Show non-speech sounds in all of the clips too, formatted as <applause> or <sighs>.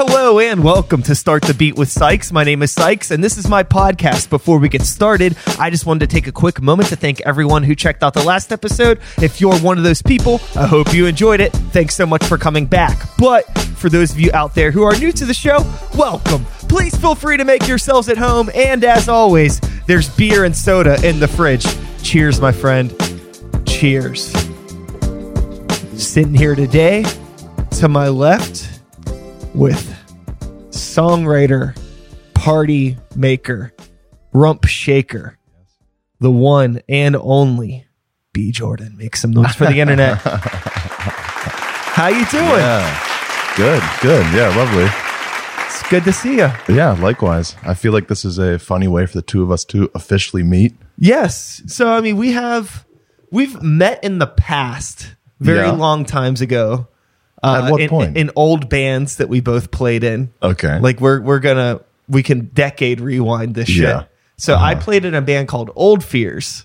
Hello and welcome to Start the Beat with Sykes. My name is Sykes and this is my podcast. Before we get started, I just wanted to take a quick moment to thank everyone who checked out the last episode. If you're one of those people, I hope you enjoyed it. Thanks so much for coming back. But for those of you out there who are new to the show, welcome. Please feel free to make yourselves at home. And as always, there's beer and soda in the fridge. Cheers, my friend. Cheers. Sitting here today to my left with songwriter, party maker, rump shaker, the one and only B Jordan. Make some noise for the <laughs> internet. How you doing? Yeah. Good, good. Yeah, lovely. It's good to see you. Yeah, likewise. I feel like this is a funny way for the two of us to officially meet. Yes. So I mean, we have we've met in the past, very Yeah. long times ago. Uh, At what in, point? In old bands that we both played in. Okay. Like we're we're gonna we can decade rewind this shit. Yeah. So I played in a band called Old Fears.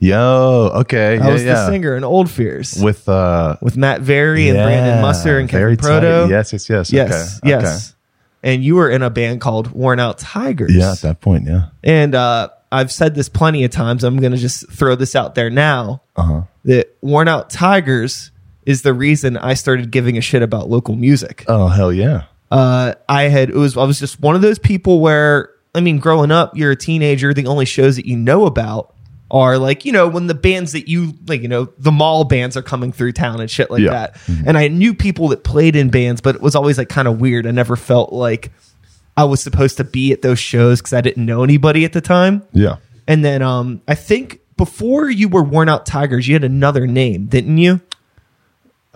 Yo, okay. I yeah, was yeah. the singer in Old Fears with, With uh Matt Very and Brandon Musser and Kevin Proto. tight. Yes, yes, yes. yes, okay. yes. And you were in a band called Worn Out Tigers. Yeah, at that point, yeah. And uh, I've said this plenty of times. I'm going to just throw this out there now. Uh-huh. That Worn Out Tigers is the reason I started giving a shit about local music. Oh, hell yeah. uh, I had it was I was just one of those people where I mean, growing up, you're a teenager. The only shows that you know about are like you know when the bands that you like, you know, the mall bands are coming through town and shit like Yeah. that. And I knew people that played in bands, but it was always like kind of weird. I never felt like I was supposed to be at those shows because I didn't know anybody at the time. Yeah. And then um, I think before you were Worn Out Tigers, you had another name, didn't you?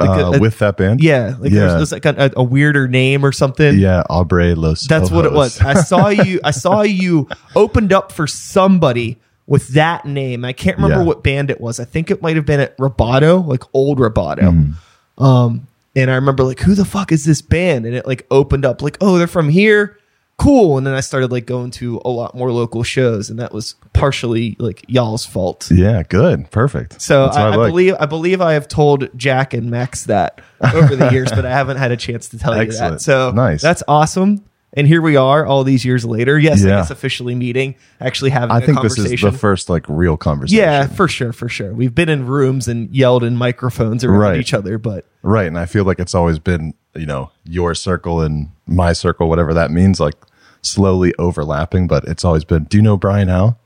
Like uh, a- with that band? Yeah, like yeah. there's, like a, a weirder name or something. yeah, Aubrey Los That's what it was. I saw <laughs> you. I saw you opened up for somebody with that name. I can't remember Yeah. what band it was. I think it might have been at Roboto, like old Roboto. Mm-hmm. Um, and I remember like, who the fuck is this band? And it like opened up like, oh, they're from here. Cool. And then I started like going to a lot more local shows, and that was partially like y'all's fault. Yeah, good. Perfect. So I, I like. believe I believe I have told Jack and Max that over the years, but I haven't had a chance to tell you that. So Nice. That's awesome. And here we are, all these years later. Yes, I guess officially meeting, actually having I think this is the first like real conversation. yeah, for sure, for sure. We've been in rooms and yelled in microphones around Right. each other, but Right. And I feel like it's always been, you know, your circle and my circle, whatever that means, like slowly overlapping, but it's always been, do you know Brian Howe?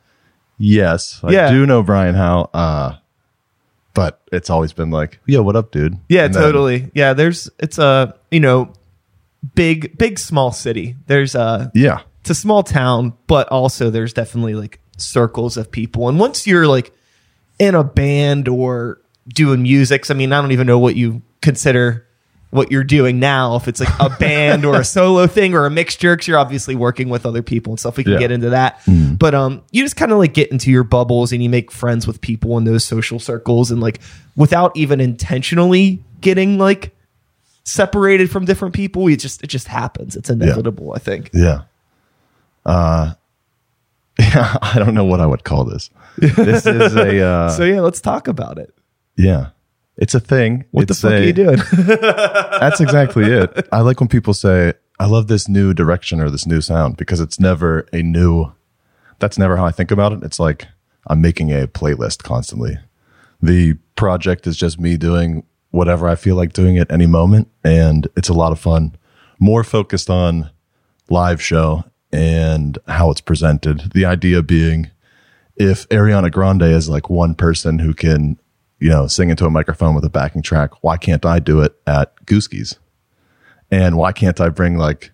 Yes. I Yeah. do know Brian Howe. Uh, but it's always been like, yeah, what up, dude? yeah, And then- totally. Yeah, there's it's a you know big big small city. There's a yeah. it's a small town, but also there's definitely like circles of people. And once you're like in a band or doing music, I mean, I don't even know what you consider what you're doing now. If it's like a <laughs> band or a solo thing or a mixture, because you're obviously working with other people and stuff. We can Yeah. get into that. But um, you just kind of like get into your bubbles and you make friends with people in those social circles, and like without even intentionally getting like separated from different people, it just it just happens. It's inevitable. I think. Yeah. Uh, <laughs> yeah. I don't know what I would call this. <laughs> This is a, uh, So yeah, let's talk about it. yeah. It's a thing. What It's the fuck a- are you doing? <laughs> That's exactly it. I like when people say, I love this new direction or this new sound because it's never a new, that's never how I think about it. It's like I'm making a playlist constantly. The project is just me doing whatever I feel like doing at any moment. And it's a lot of fun, more focused on live show and how it's presented. The idea being if Ariana Grande is like one person who can, you know, sing into a microphone with a backing track, why can't I do it at Gooski's? And why can't I bring like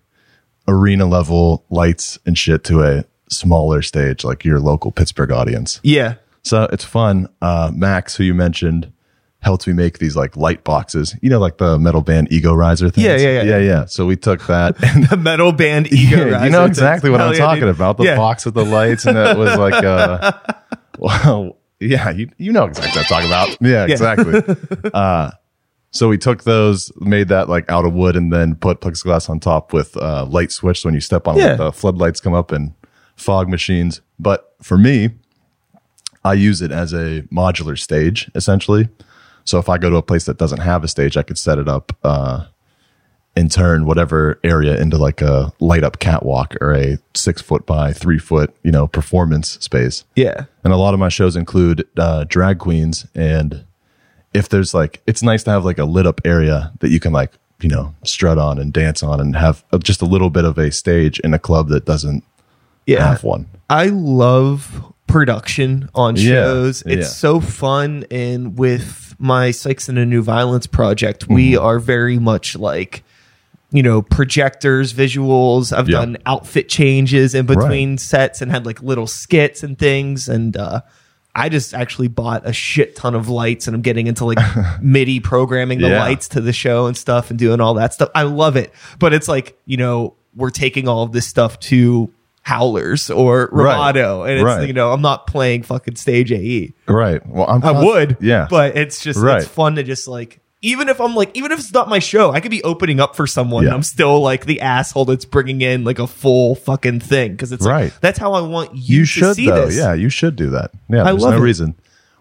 arena level lights and shit to a smaller stage like your local Pittsburgh audience? yeah. So it's fun. Uh, Max, who you mentioned, helped me make these like light boxes, you know, like the metal band Ego Riser things. Yeah, yeah, yeah. yeah, yeah. So we took that and <laughs> The metal band ego. yeah, you know thing. exactly what Hell I'm yeah, talking dude. about. The Yeah. box with the lights, and it was like, uh, well, <laughs> <laughs> yeah, you you know exactly what I'm talking about. <laughs> Yeah, exactly. <laughs> uh, so we took those, made that like out of wood, and then put plexiglass on top with uh, light switch. So when you step on Yeah. it, the floodlights come up and fog machines. But for me, I use it as a modular stage essentially. So if I go to a place that doesn't have a stage, I could set it up uh, and turn whatever area into like a light up catwalk or a six foot by three foot, you know, performance space. Yeah. And a lot of my shows include uh, drag queens. And if there's like, it's nice to have like a lit up area that you can like, you know, strut on and dance on and have just a little bit of a stage in a club that doesn't Yeah. have one. I love production on Yeah, shows. It's yeah. so fun. And with my Sykes and a New Violence project, we Mm-hmm. are very much like, you know, projectors, visuals. I've Yeah. done outfit changes in between sets and had like little skits and things. And uh, I just actually bought a shit ton of lights and I'm getting into like <laughs> MIDI programming the Yeah. lights to the show and stuff and doing all that stuff. I love it. But it's like, you know, we're taking all of this stuff to Howlers or Right. And it's, Right. you know, I'm not playing fucking stage AE. Right. Well, I'm I would. Yeah. But it's just, Right. it's fun to just like, even if I'm like, even if it's not my show, I could be opening up for someone. Yeah. I'm still like the asshole that's bringing in like a full fucking thing. Cause it's Right. like, that's how I want you, you to should see though. this. Yeah, you should do that. Yeah, I there's love no it. reason.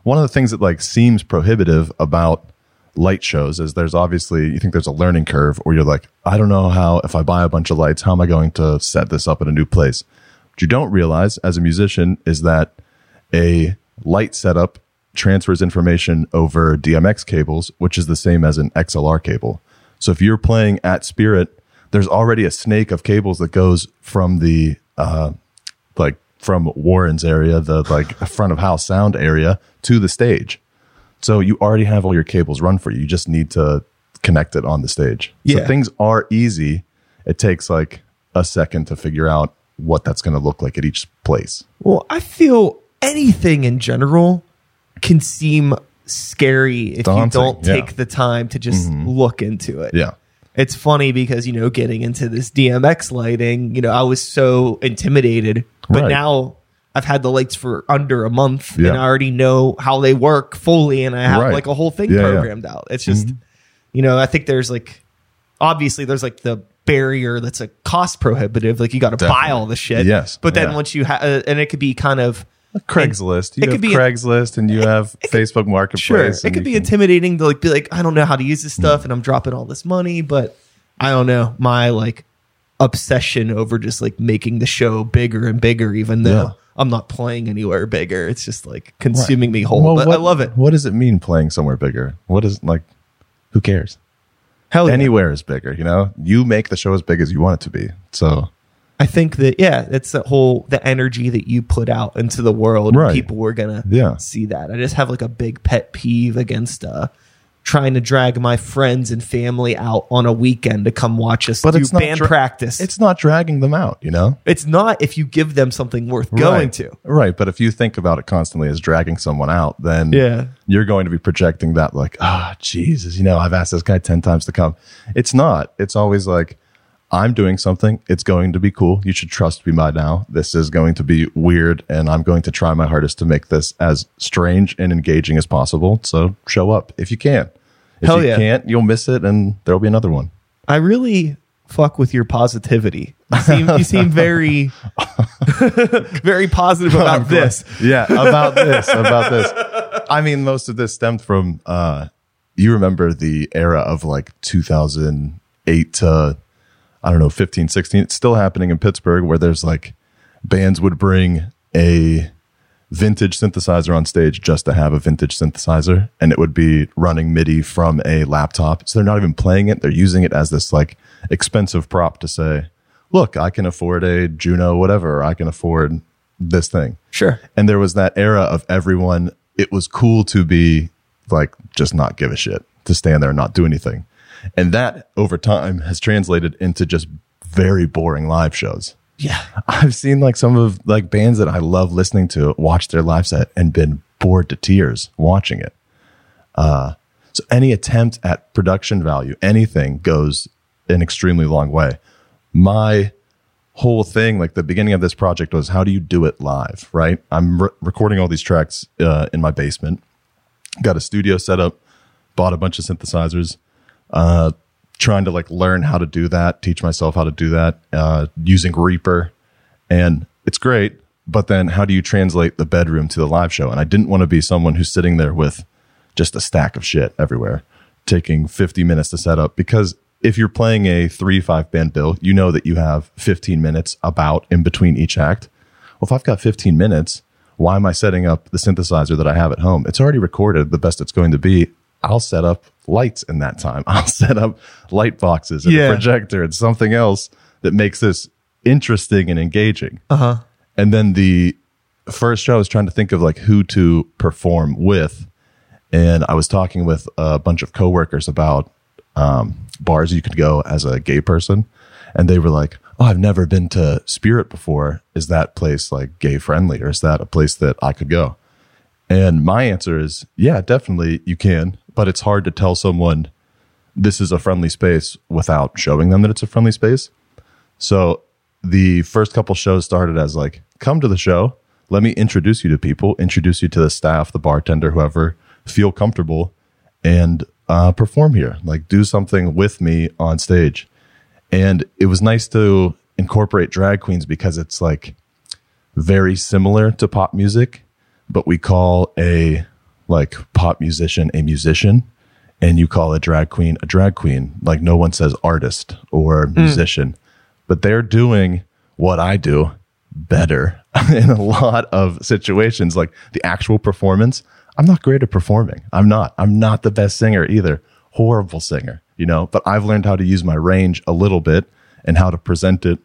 One of the things that like seems prohibitive about light shows is there's obviously you think there's a learning curve where you're like, I don't know how if I buy a bunch of lights, how am I going to set this up in a new place? What you don't realize as a musician is that a light setup transfers information over DMX cables, which is the same as an XLR cable. So if you're playing at Spirit, there's already a snake of cables that goes from the uh, like from Warren's area, the like <laughs> front of house sound area to the stage. So you already have all your cables run for you. You just need to connect it on the stage. Yeah. So things are easy. It takes like a second to figure out what that's going to look like at each place. Well, I feel anything in general can seem scary if Daunting, you don't yeah. Mm-hmm. take the time to just look into it. Yeah. It's funny because, you know, getting into this DMX lighting, you know, I was so intimidated. But Right. now I've had the lights for under a month Yeah. and I already know how they work fully and I have Right. like a whole thing Yeah, yeah. programmed out. It's just, you know, I think there's like, obviously there's like the barrier that's a cost prohibitive. Like you got to buy all the shit. Yes. But then Yeah. once you have, uh, and it could be kind of, Craigslist. You it have could be- Craigslist and you have Facebook Marketplace. Sure, it could be can- intimidating to like be like, I don't know how to use this stuff, and I'm dropping all this money, but I don't know my like obsession over just like making the show bigger and bigger, even though Yeah. I'm not playing anywhere bigger. It's just like consuming me whole. Well, but what- I love it. What does it mean playing somewhere bigger? What is like? Who cares? Hell yeah. Anywhere is bigger. You know, you make the show as big as you want it to be. So I think that yeah, it's the whole the energy that you put out into the world. Right. People were gonna Yeah. see that. I just have like a big pet peeve against uh trying to drag my friends and family out on a weekend to come watch us But do it's not band dra- practice. it's not dragging them out. You know, It's not if you give them something worth going right. to. Right. But if you think about it constantly as dragging someone out, then Yeah. you're going to be projecting that like, ah, Jesus, you know, I've asked this guy 10 times to come. It's not. It's always like, I'm doing something. It's going to be cool. You should trust me by now. This is going to be weird, and I'm going to try my hardest to make this as strange and engaging as possible. So show up if you can. If Hell you yeah. can't, you'll miss it, and there'll be another one. I really fuck with your positivity. You seem you seem <laughs> very <laughs> very positive about this. Yeah, about this, about this. I mean, most of this stemmed from uh you remember the era of like 2008 to I don't know, 15, 16. It's still happening in Pittsburgh where there's like bands would bring a vintage synthesizer on stage just to have a vintage synthesizer and it would be running MIDI from a laptop. So they're not even playing it. They're using it as this like expensive prop to say, look, I can afford a Juno, whatever. I can afford this thing. Sure. And there was that era of everyone, it was cool to be like, just not give a shit, to stand there and not do anything. And that over time has translated into just very boring live shows. Yeah. I've seen like some of like bands that I love listening to watch their live set and been bored to tears watching it. Uh, so any attempt at production value, anything goes an extremely long way. My whole thing, like the beginning of this project was how do you do it live, right? I'm re- recording all these tracks uh, in my basement, got a studio set up, bought a bunch of synthesizers, uh, trying to like learn how to do that, teach myself how to do that, uh, using Reaper. And it's great. But then how do you translate the bedroom to the live show? And I didn't want to be someone who's sitting there with just a stack of shit everywhere, taking 50 minutes to set up because if you're playing a three five band bill, you know that you have 15 minutes about in between each act. Well, if I've got 15 minutes, why am I setting up the synthesizer that I have at home? It's already recorded the best it's going to be. I'll set up lights in that time. <laughs> I'll set up light boxes and Yeah. a projector and something else that makes this interesting and engaging. Uh huh. And then the first show, I was trying to think of like who to perform with. And I was talking with a bunch of coworkers about um, bars you could go as a gay person. And they were like, Oh, I've never been to Spirit before. Is that place like gay friendly or is that a place that I could go? And my answer is, yeah, definitely you can. But it's hard to tell someone this is a friendly space without showing them that it's a friendly space. So the first couple shows started as like, come to the show. Let me introduce you to people, introduce you to the staff, the bartender, whoever, feel comfortable and uh, perform here. Like do something with me on stage. And it was nice to incorporate drag queens because it's like very similar to pop music, but we call a like pop musician a musician and you call a drag queen a drag queen. Like no one says artist or hmm. musician, but they're doing what I do better <laughs> in a lot of situations. Like the actual performance, I'm not great at performing. I'm not. I'm not the best singer either. Horrible singer, you know, but I've learned how to use my range a little bit and how to present it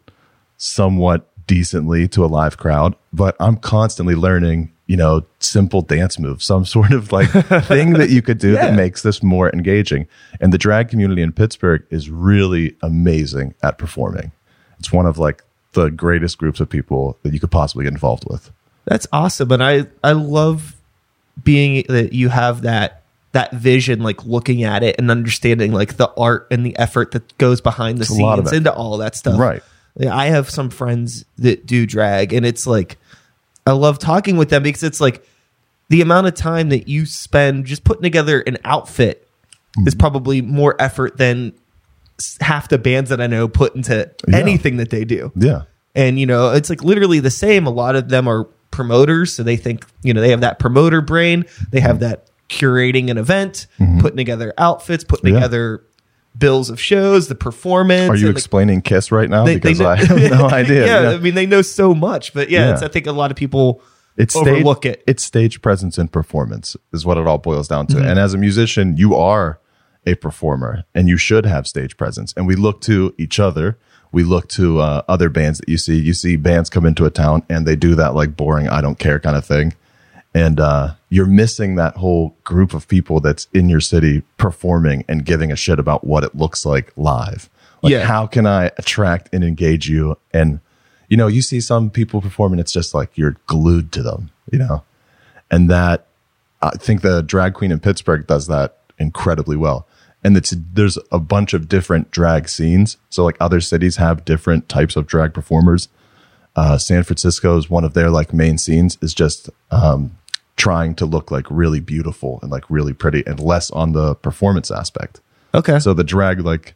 somewhat decently to a live crowd. But I'm constantly learning, you know, simple dance moves, some <laughs> sort of like thing that you could do Yeah. that makes this more engaging. And the drag community in Pittsburgh is really amazing at performing. It's one of like the greatest groups of people that you could possibly get involved with. That's awesome, and I I love being that you have that that vision, like looking at it and understanding like the art and the effort that goes behind the of scenes into all that stuff. Right. I have some friends that do drag, and it's like I love talking with them because it's like the amount of time that you spend just putting together an outfit Mm-hmm. is probably more effort than half the bands that I know put into Yeah. anything that they do. Yeah. And you know, it's like literally the same. A lot of them are promoters, so they think you know they have that promoter brain. They have that curating an event, putting together outfits, putting Mm-hmm. Yeah. together bills of shows, the performance. Are you like, explaining Kiss right now? they- they because know- I have no <laughs> idea. yeah, Yeah. I mean they know so much, but yeah, Yeah. It's, I think a lot of people it's overlook stage, it. It's stage presence and performance is what it all boils down Mm-hmm. to. And as a musician, you are a performer and you should have stage presence. And we look to each other. We look to uh, other bands that you see. You see bands come into a town and they do that like boring, I don't care kind of thing. And uh, you're missing that whole group of people that's in your city performing and giving a shit about what it looks like live. Like, Yeah. how can I attract and engage you? And, you know, you see some people perform and it's just like you're glued to them, you know? And that, I think the drag queen in Pittsburgh does that incredibly well. And it's, there's a bunch of different drag scenes. So, like, other cities have different types of drag performers. Uh, San is one of their like main scenes is just um, trying to look like really beautiful and like really pretty and less on the performance aspect. okay. So the drag like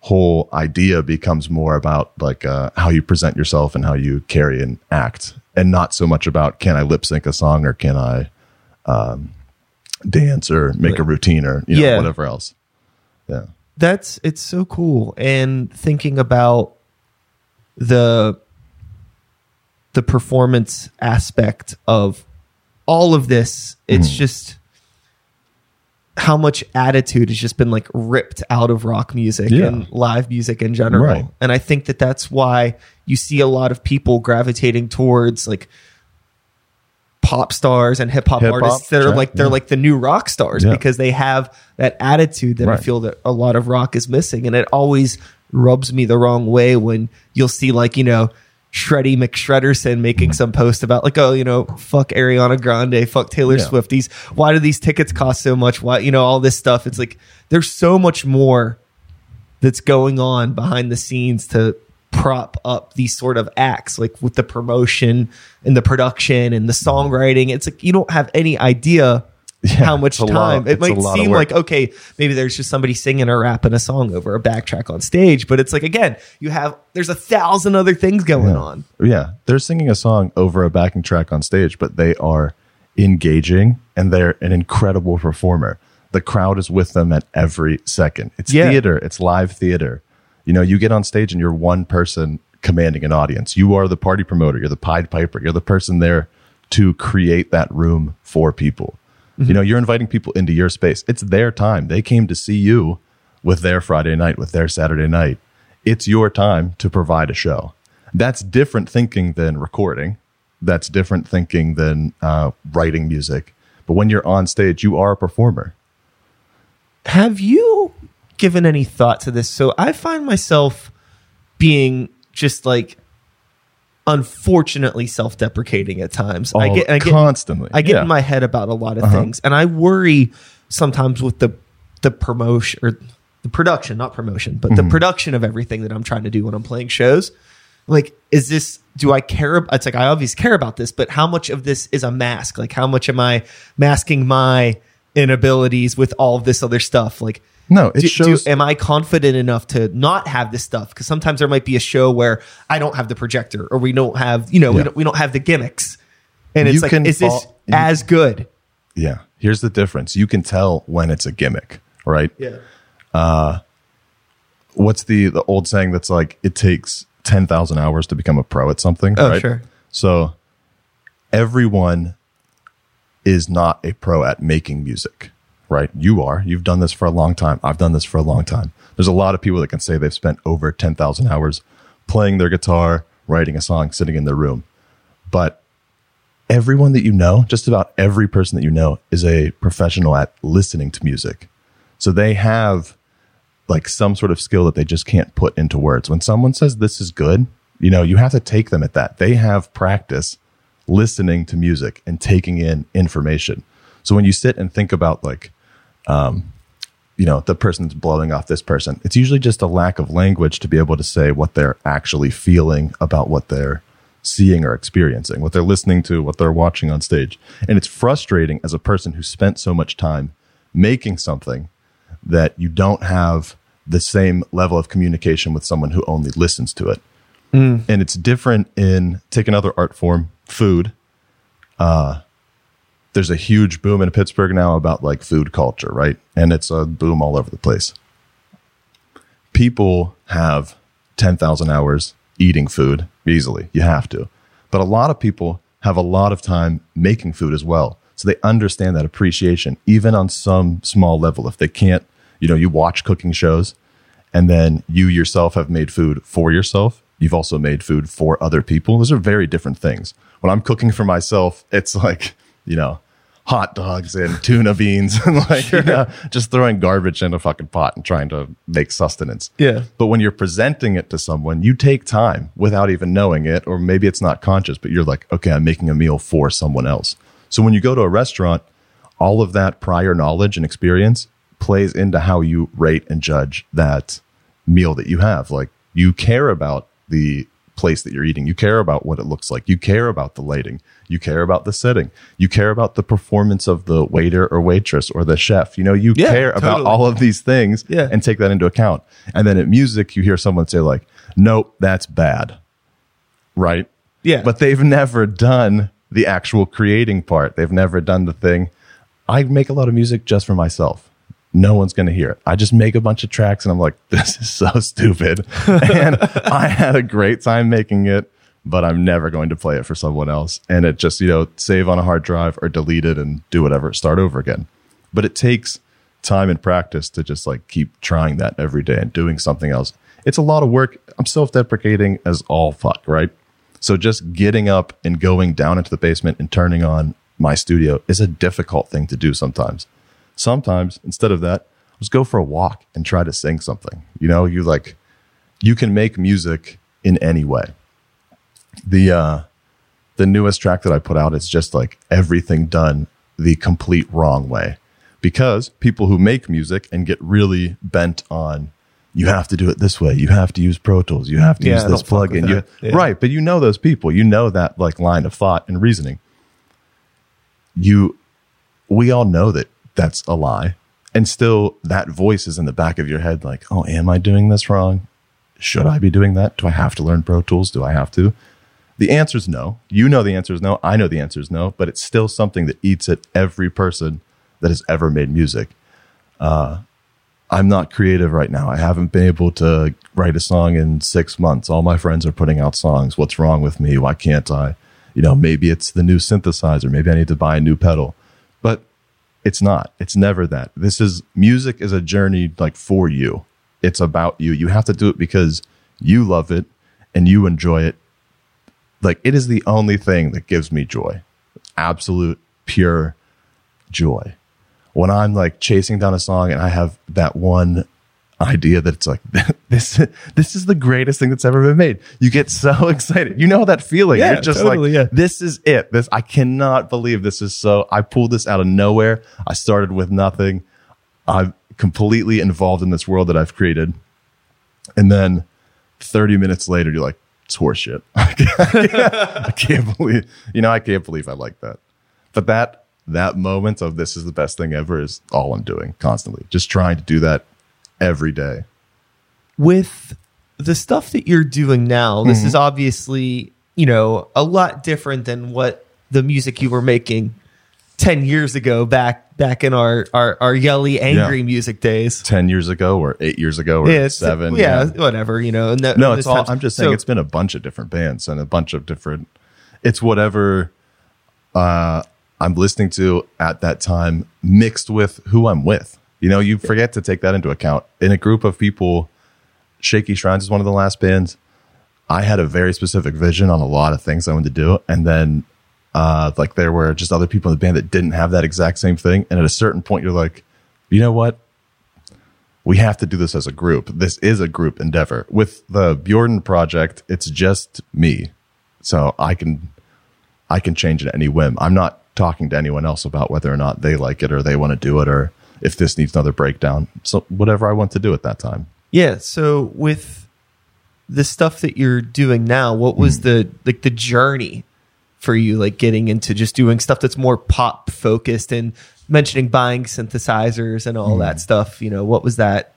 whole idea becomes more about like uh, how you present yourself and how you carry and act, and not so much about can I lip sync a song or can I um, dance or make a routine or you know Yeah. whatever else. Yeah, that's it's so cool and thinking about the the performance aspect of all of this it's hmm. just how much attitude has just been like ripped out of rock music Yeah. and live music in general Right. and i think that that's why you see a lot of people gravitating towards like pop stars and hip hop artists that are like they're yeah. like the new rock stars Yeah. because they have that attitude that I feel that a lot of rock is missing. And it always rubs me the wrong way when you'll see like, you know, Shreddy McShredderson making some post about like, oh, you know, fuck Ariana Grande, fuck Taylor Yeah. Swift. These why do these tickets cost so much? Why you know, all this stuff. It's like there's so much more that's going on behind the scenes to prop up these sort of acts like with the promotion and the production and the songwriting it's like you don't have any idea how much a lot- time it might seem like okay maybe there's just somebody singing or rapping a song over a backtrack on stage but it's like again you have there's a thousand other things going yeah. on Yeah, they're singing a song over a backing track on stage, but they are engaging and they're an incredible performer. the crowd is with them at every second. It's Yeah. theater, it's live theater. You know, you get on stage and you're one person commanding an audience. You are the party promoter, you're the Pied Piper, you're the person there to create that room for people. You know, you're inviting people into your space. It's their time. They came to see you with their Friday night, with their Saturday night. It's your time to provide a show. That's different thinking than recording. That's different thinking than uh, writing music. But when you're on stage, you are a performer. Have you given any thought to this? So I find myself being just like unfortunately self-deprecating at times. I Oh, get I get constantly. I get Yeah. in my head about a lot of uh-huh. things and I worry sometimes with the the promotion or the production, not promotion, but the mm-hmm. production of everything that I'm trying to do when I'm playing shows. Like, is this, do I care? ab- It's like, I obviously care about this, but how much of this is a mask? Like, how much am I masking my inabilities with all of this other stuff? Like, No, it do, shows- do- am I confident enough to not have this stuff? Because sometimes there might be a show where I don't have the projector, or we don't have, you know, we don't we don't have the gimmicks, and it's You like, is this fall- you- as good? Yeah. Here's the difference. You can tell when it's a gimmick, right? Yeah, uh, What's the the old saying that's like it takes 10,000 hours to become a pro at something, Oh, right? sure. So everyone is not a pro at making music, right? You are. You've done this for a long time. I've done this for a long time. There's a lot of people that can say they've spent over 10,000 hours playing their guitar, writing a song, sitting in their room. But everyone that you know, just about every person that you know, is a professional at listening to music. So they have like some sort of skill that they just can't put into words. When someone says this is good, you know, you have to take them at that. They have practice listening to music and taking in information. So when you sit and think about like, um, you know, the person's blowing off this person, it's usually just a lack of language to be able to say what they're actually feeling about what they're seeing or experiencing, what they're listening to, what they're watching on stage. And it's frustrating as a person who spent so much time making something that you don't have the same level of communication with someone who only listens to it. And it's different in take another art form, food. Uh, there's a huge boom in Pittsburgh now about like food culture, right? And it's a boom all over the place. People have 10,000 hours eating food easily. You have to. But a lot of people have a lot of time making food as well. So they understand that appreciation, even on some small level. If they can't, you know, you watch cooking shows and then you yourself have made food for yourself. You've also made food for other people. Those are very different things. When I'm cooking for myself, it's like, you know, hot dogs and <laughs> tuna beans and like, you know, just throwing garbage in a fucking pot and trying to make sustenance. Yeah. But when you're presenting it to someone, you take time without even knowing it, or maybe it's not conscious, but you're like, okay, I'm making a meal for someone else. So when you go to a restaurant, all of that prior knowledge and experience plays into how you rate and judge that meal that you have. Like you care about the place that you're eating. You care about what it looks like. You care about the lighting. You care about the setting. You care about the performance of the waiter or waitress or the chef. You know, you Yeah, care about all of these things Yeah. and take that into account. And then at music, you hear someone say like, nope, that's bad. Right? Yeah. But they've never done the actual creating part. They've never done the thing. I make a lot of music just for myself. No one's going to hear it. I just make a bunch of tracks and I'm like, <laughs> this is so stupid. <laughs> and I had a great time making it, but I'm never going to play it for someone else. And it just, you know, save on a hard drive or delete it and do whatever, start over again. But it takes time and practice to just like keep trying that every day and doing something else. It's a lot of work. I'm self deprecating as all fuck, right? So just getting up and going down into the basement and turning on my studio is a difficult thing to do sometimes. Sometimes instead of that, just go for a walk and try to sing something. You know, you like you can make music in any way. The uh the newest track that I put out is just like everything done the complete wrong way. Because people who make music and get really bent on you have to do it this way. You have to use Pro Tools. You have to Yeah, use this plugin. You. Yeah. Right, but you know those people. You know that like line of thought and reasoning. You we all know that that's a lie. And still that voice is in the back of your head like, "Oh, am I doing this wrong? Should I be doing that? Do I have to learn Pro Tools? Do I have to?" The answer is no. You know the answer is no. I know the answer is no, but it's still something that eats at every person that has ever made music. Uh, I'm not creative right now. I haven't been able to write a song in six months. All my friends are putting out songs. What's wrong with me? Why can't I? You know, maybe it's the new synthesizer. Maybe I need to buy a new pedal. It's not. It's never that. This is music is a journey like for you. It's about you. You have to do it because you love it and you enjoy it. Like it is the only thing that gives me joy. Absolute pure joy. When I'm like chasing down a song and I have that one idea that it's like <laughs> this this is the greatest thing that's ever been made. You get so <laughs> excited. You know that feeling. Yeah, You're just totally, like yeah. this is it. This I cannot believe this is so I pulled this out of nowhere. I started with nothing. I'm completely involved in this world that I've created. And then 30 minutes later you're like it's horseshit. <laughs> I can't believe you know I can't believe I like that. But that that moment of this is the best thing ever is all I'm doing constantly. Just trying to do that every day. with the stuff that you're doing now, this Mm-hmm. is obviously, you know, a lot different than what the music you were making 10 years ago back back in our our, our yelly angry Yeah. music days. 10 years ago or 8 years ago or it's- 7. yeah, whatever, you know. No, No, it's all time- I'm just saying so- it's been a bunch of different bands and a bunch of different it's whatever uh I'm listening to at that time mixed with who I'm with. You know, you forget to take that into account. In a group of people, Shaky Shrines is one of the last bands. I had a very specific vision on a lot of things I wanted to do. And then, uh, like there were just other people in the band that didn't have that exact same thing. And at a certain point, you're like, you know what? We have to do this as a group. This is a group endeavor. With the Bjorn project, it's just me. So I can, I can change it at any whim. I'm not talking to anyone else about whether or not they like it or they want to do it or if this needs another breakdown. So whatever I want to do at that time. Yeah, so with the stuff that you're doing now, what Hmm. was the like the journey for you like getting into just doing stuff that's more pop focused and mentioning buying synthesizers and all Hmm. that stuff, you know, what was that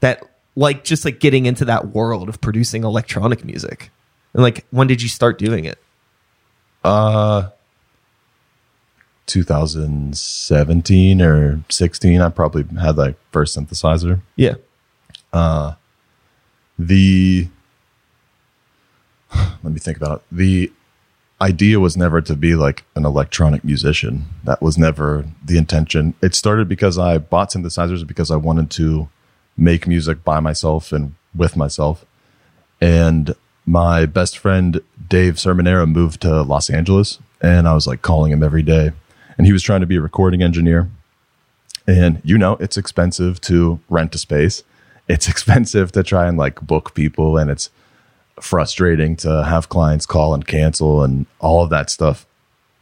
that like just like getting into that world of producing electronic music? And like when did you start doing it? Uh 2017 or 16 i probably had like first synthesizer. Yeah. Uh, the <sighs> let me think about it. The idea was never to be like an electronic musician. That was never the intention. It started because i bought synthesizers because i wanted to make music by myself and with myself. And my best friend Dave Sermonera moved to Los Angeles, and I was like calling him every day, and he was trying to be a recording engineer. And you know, it's expensive to rent a space. It's <laughs> expensive to try and like book people, and it's frustrating to have clients call and cancel, and all of that stuff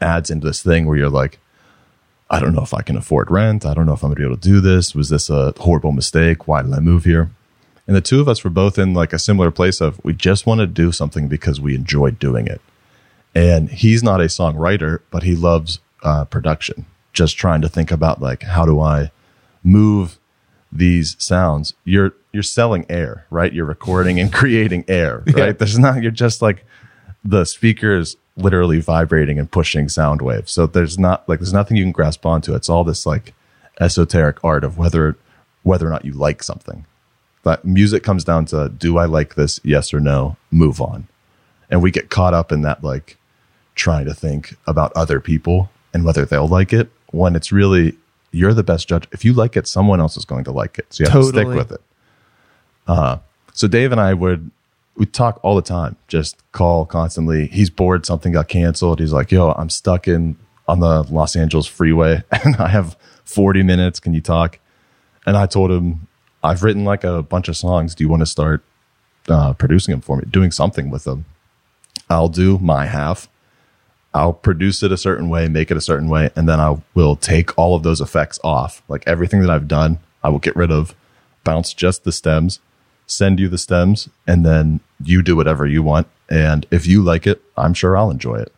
adds into this thing where you're like, I don't know if I can afford rent. I don't know if I'm gonna be able to do this. Was this a horrible mistake? Why did I move here? And the two of us were both in like a similar place of we just want to do something because we enjoyed doing it. And he's not a songwriter, but he loves uh, production. Just trying to think about like how do I move these sounds? You're you're selling air, right? You're recording and <laughs> creating air, right? Yeah. There's not you're just like the speaker is literally vibrating and pushing sound waves. So there's not like there's nothing you can grasp onto. It's all this like esoteric art of whether whether or not you like something. But music comes down to do I like this? Yes or no? Move on. And we get caught up in that like trying to think about other people and whether they'll like it when it's really you're the best judge. If you like it, someone else is going to like it. So you have to stick with it. Uh, so Dave and I would we talk all the time, just call constantly. He's bored, something got canceled. He's like, yo, I'm stuck in on the Los Angeles freeway <laughs> and I have 40 minutes. Can you talk? And I told him, I've written like a bunch of songs. Do you want to start uh, producing them for me, doing something with them? I'll do my half. I'll produce it a certain way, make it a certain way, and then I will take all of those effects off. Like everything that I've done, I will get rid of, bounce just the stems, send you the stems, and then you do whatever you want. And if you like it, I'm sure I'll enjoy it.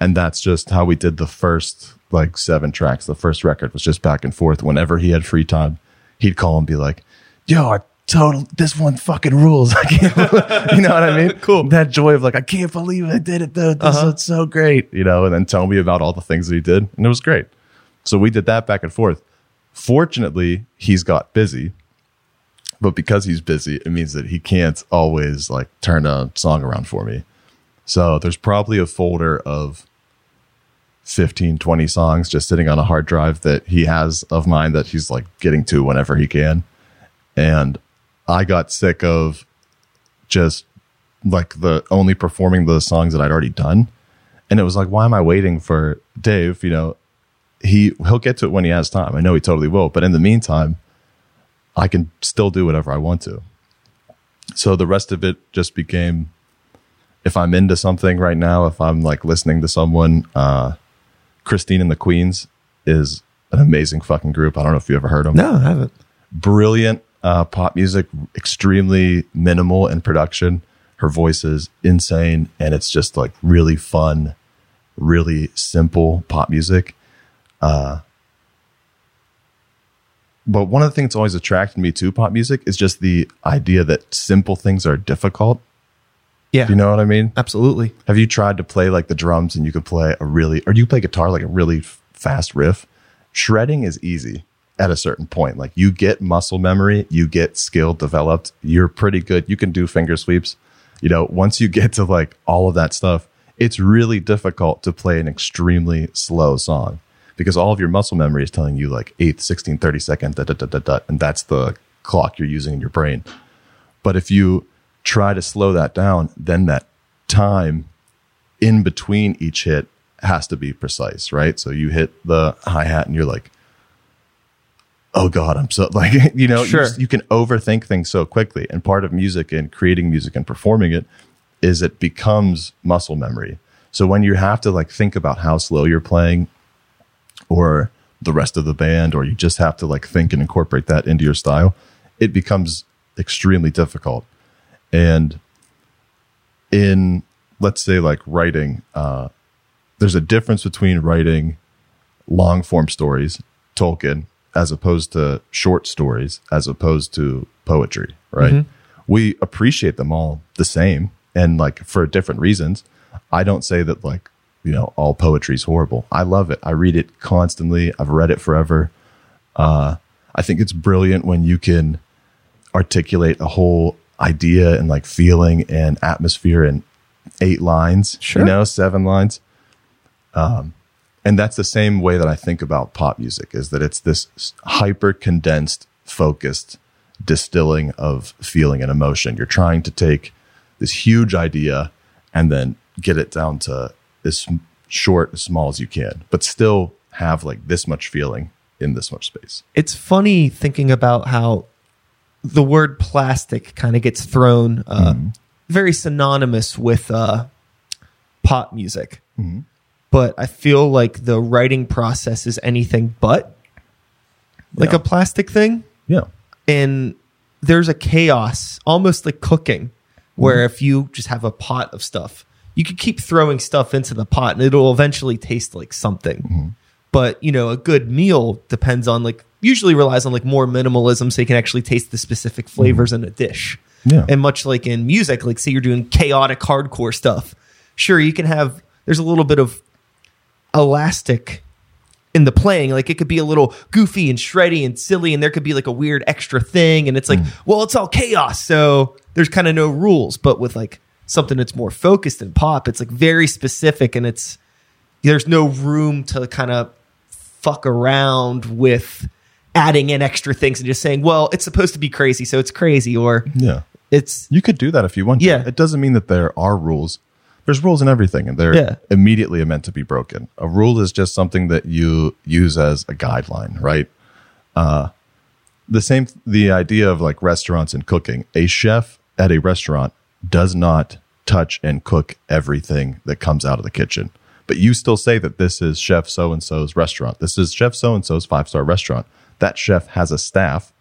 And that's just how we did the first like seven tracks. The first record was just back and forth. Whenever he had free time, he'd call and be like, yo, I total, this one fucking rules. <laughs> I can't, you know what I mean? Cool. That joy of like, I can't believe I did it though. This Uh-huh. is so great, you know, and then tell me about all the things that he did. And it was great. So we did that back and forth. Fortunately, he's got busy. But because he's busy, it means that he can't always like turn a song around for me. So there's probably a folder of 15, 20 songs just sitting on a hard drive that he has of mine that he's like getting to whenever he can. And I got sick of just like the only performing the songs that I'd already done. And it was like, why am I waiting for Dave? You know, he he'll get to it when he has time. I know he totally will. But in the meantime, I can still do whatever I want to. So the rest of it just became if I'm into something right now, if I'm like listening to someone, uh, Christine and the Queens is an amazing fucking group. I don't know if you ever heard them. No, I haven't. Brilliant uh, pop music, extremely minimal in production. Her voice is insane, and it's just like really fun, really simple pop music. Uh, but one of the things that's always attracted me to pop music is just the idea that simple things are difficult. Yeah. You know what I mean? Absolutely. Have you tried to play like the drums and you could play a really, or you play guitar like a really f- fast riff? Shredding is easy at a certain point. Like you get muscle memory, you get skill developed, you're pretty good. You can do finger sweeps. You know, once you get to like all of that stuff, it's really difficult to play an extremely slow song because all of your muscle memory is telling you like 8th, 16th, 30 second, da, da, da, da, da, and that's the clock you're using in your brain. But if you try to slow that down, then that time in between each hit has to be precise, right? So you hit the hi hat and you're like, oh God, I'm so <laughs> like, you know, Sure. you, you can overthink things so quickly. And part of music and creating music and performing it is it becomes muscle memory. So when you have to like think about how slow you're playing or the rest of the band, or you just have to like think and incorporate that into your style, it becomes extremely difficult. And in, let's say, like writing, uh, there's a difference between writing long form stories, Tolkien, as opposed to short stories, as opposed to poetry, right? We appreciate them all the same and like for different reasons. I don't say that like, you know, all poetry is horrible. I love it. I read it constantly. I've read it forever. Uh, I think it's brilliant when you can articulate a whole idea and like feeling and atmosphere in eight lines, Sure. you know, seven lines. Um, and that's the same way that I think about pop music is that it's this hyper condensed, focused distilling of feeling and emotion. You're trying to take this huge idea and then get it down to as short, as small as you can, but still have like this much feeling in this much space. It's funny thinking about how the word plastic kind of gets thrown uh, very synonymous with uh, pop music. But I feel like the writing process is anything but like Yeah. a plastic thing. Yeah. and there's a chaos almost like cooking where mm-hmm. if you just have a pot of stuff you could keep throwing stuff into the pot and it'll eventually taste like something mm-hmm. but you know a good meal depends on like usually relies on like more minimalism so you can actually taste the specific mm-hmm. flavors in a dish Yeah. and much like in music like say you're doing chaotic hardcore stuff sure you can have there's a little bit of elastic in the playing. Like it could be a little goofy and shreddy and silly, and there could be like a weird extra thing. And it's like, mm. well, it's all chaos. So there's kind of no rules. But with like something that's more focused in pop, it's like very specific and it's there's no room to kind of fuck around with adding in extra things and just saying, well, it's supposed to be crazy, so it's crazy, or Yeah. it's You could do that if you want to. Yeah. It doesn't mean that there are rules. There's rules in everything and they're Yeah. immediately meant to be broken. A rule is just something that you use as a guideline, right? Uh, the same, the idea of like restaurants and cooking. A chef at a restaurant does not touch and cook everything that comes out of the kitchen. But you still say that this is chef so and so's restaurant. This is chef so and so's five star restaurant. That chef has a staff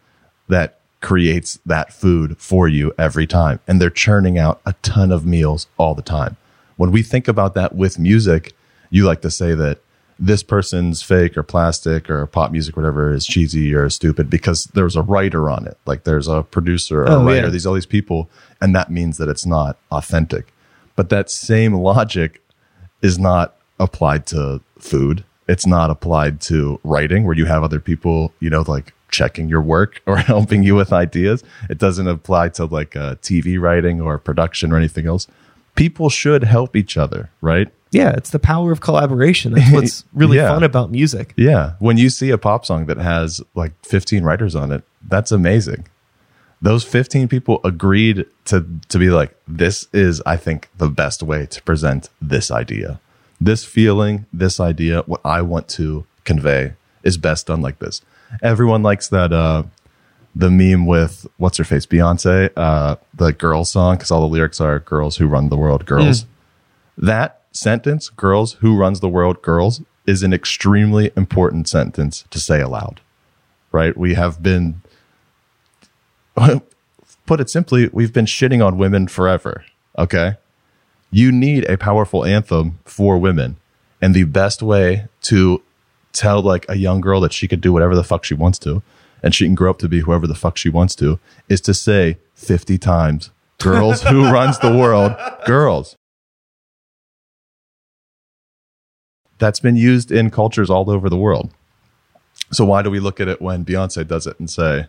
that creates that food for you every time. And they're churning out a ton of meals all the time. When we think about that with music, you like to say that this person's fake or plastic or pop music, whatever, is cheesy or stupid because there's a writer on it. Like there's a producer or Oh, a writer, yeah. these all these people, and that means that it's not authentic. But that same logic is not applied to food It's not applied to writing where you have other people, you know, like checking your work <laughs> or helping you with ideas. It doesn't apply to like uh, TV writing or production or anything else. People should help each other, right? Yeah, it's the power of collaboration. That's <laughs> what's really Yeah. fun about music. Yeah. When you see a pop song that has like 15 writers on it, that's amazing. Those 15 people agreed to to be like this is I think the best way to present this idea. This feeling, this idea, what I want to convey is best done like this. Everyone likes that uh the meme with what's her face Beyonce, uh the girl song cuz all the lyrics are girls who run the world, girls that sentence, girls who runs the world, girls, is an extremely important sentence to say aloud, right? We have been, <laughs> put it simply, we've been shitting on women forever. Okay. You need a powerful anthem for women. And the best way to tell like a young girl that she could do whatever the fuck she wants to and she can grow up to be whoever the fuck she wants to is to say 50 times, girls who <laughs> runs the world, girls. that's been used in cultures all over the world. So why do we look at it when Beyonce does it and say,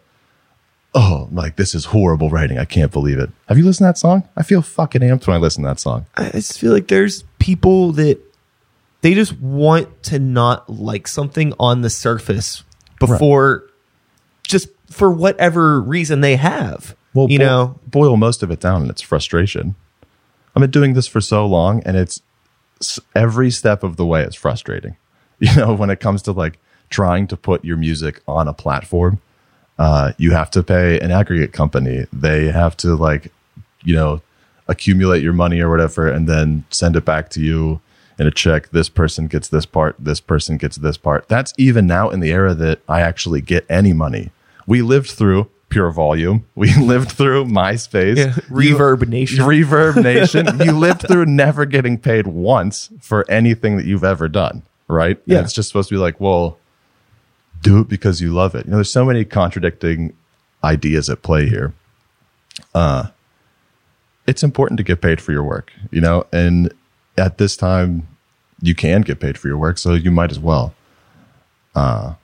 "Oh, like this is horrible writing. I can't believe it." Have you listened to that song? I feel fucking amped when I listen to that song. I just feel like there's people that they just want to not like something on the surface before just for whatever reason they have. you bo- know, boil most of it down, and it's frustration. I've been doing this for so long, and it's every step of the way is frustrating. <laughs> You know, when it comes to like trying to put your music on a platform, uh, you have to pay an aggregate company. They have to like, you know, accumulate your money or whatever, and then send it back to you in a check. This person gets this part. This person gets this part. That's even now in the era that I actually get any money. We lived through pure volume. <laughs> We lived through MySpace. yeah, Reverb Nation. Reverb Nation. <laughs> you lived through never getting paid once for anything that you've ever done, right? And Yeah. it's just supposed to be like, well, do it because you love it. You know, there's so many contradicting ideas at play here. Uh, it's important to get paid for your work, you know, and at this time, you can get paid for your work, so you might as well. Uh,